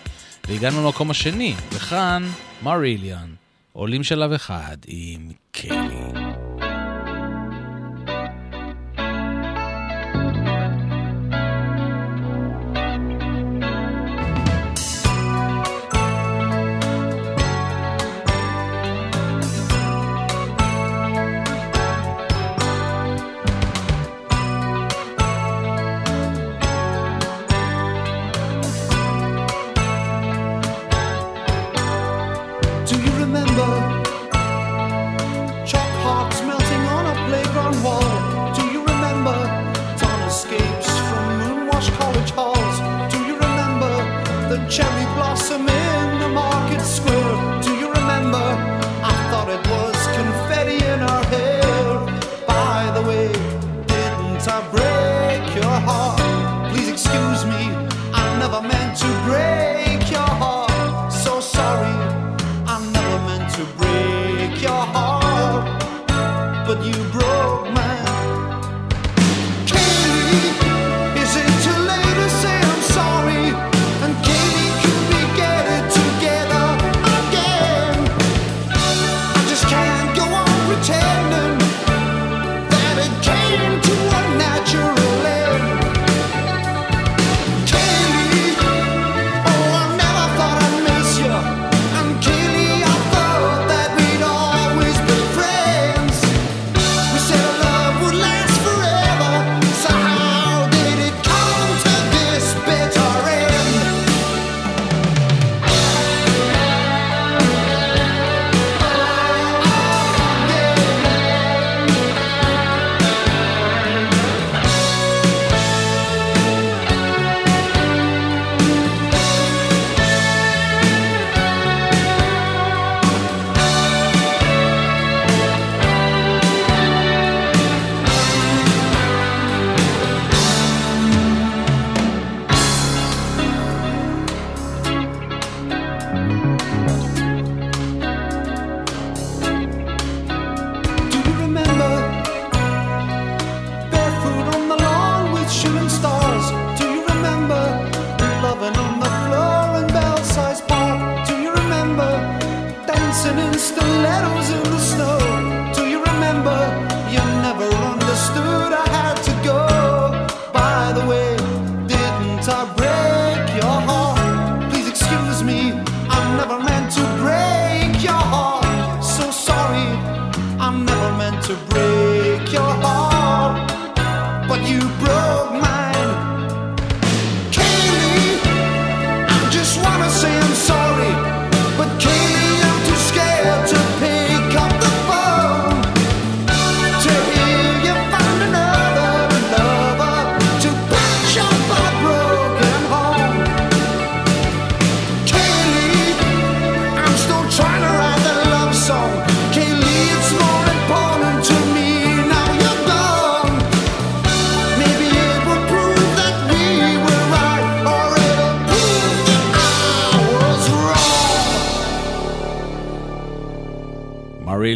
והגענו למקום השני, וכאן מריליאן, עולים שלב אחד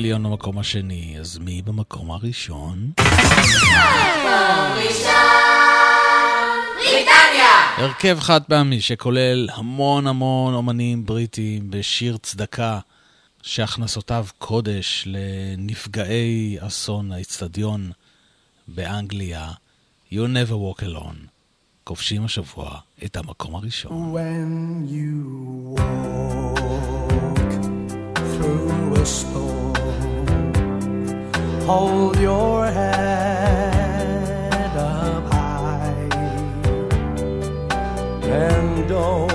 מריליון במקום השני, אז מי במקום הראשון? הרכב חד פעמי שכולל המון המון אומנים בריטים בשיר צדקה שהכנסותיו קודש לנפגעי אסון האיצטדיון באנגליה, You Never Walk Alone, כובשים השבוע את המקום הראשון. When you walk through a storm, hold your head up high. And don't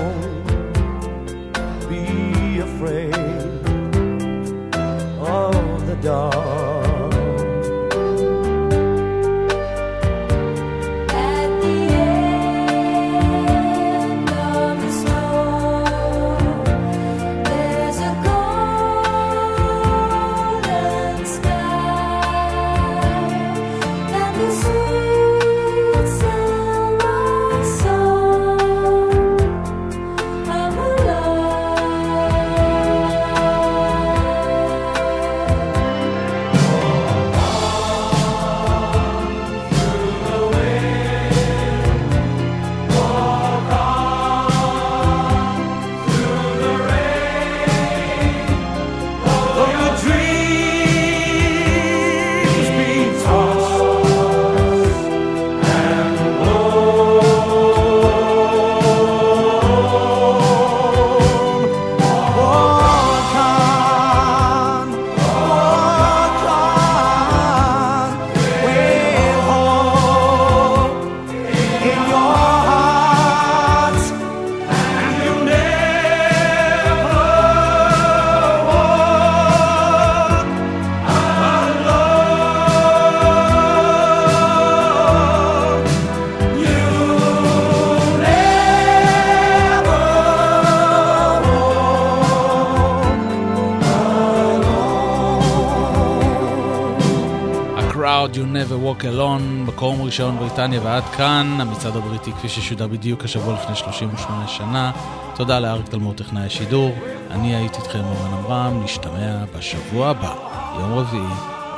Walk Alone, מקום ראשון בריטניה ועד כאן, המצעד הבריטי כפי ששודר בדיוק השבוע לפני 38 שנה. תודה לאריק תלמוד טכנאי השידור, אני הייתי איתכם אורן עמרם, נשתמע בשבוע הבא, יום רביעי,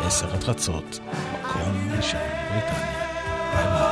10 עד חצות, מקום ראשון בריטניה. ביי ביי.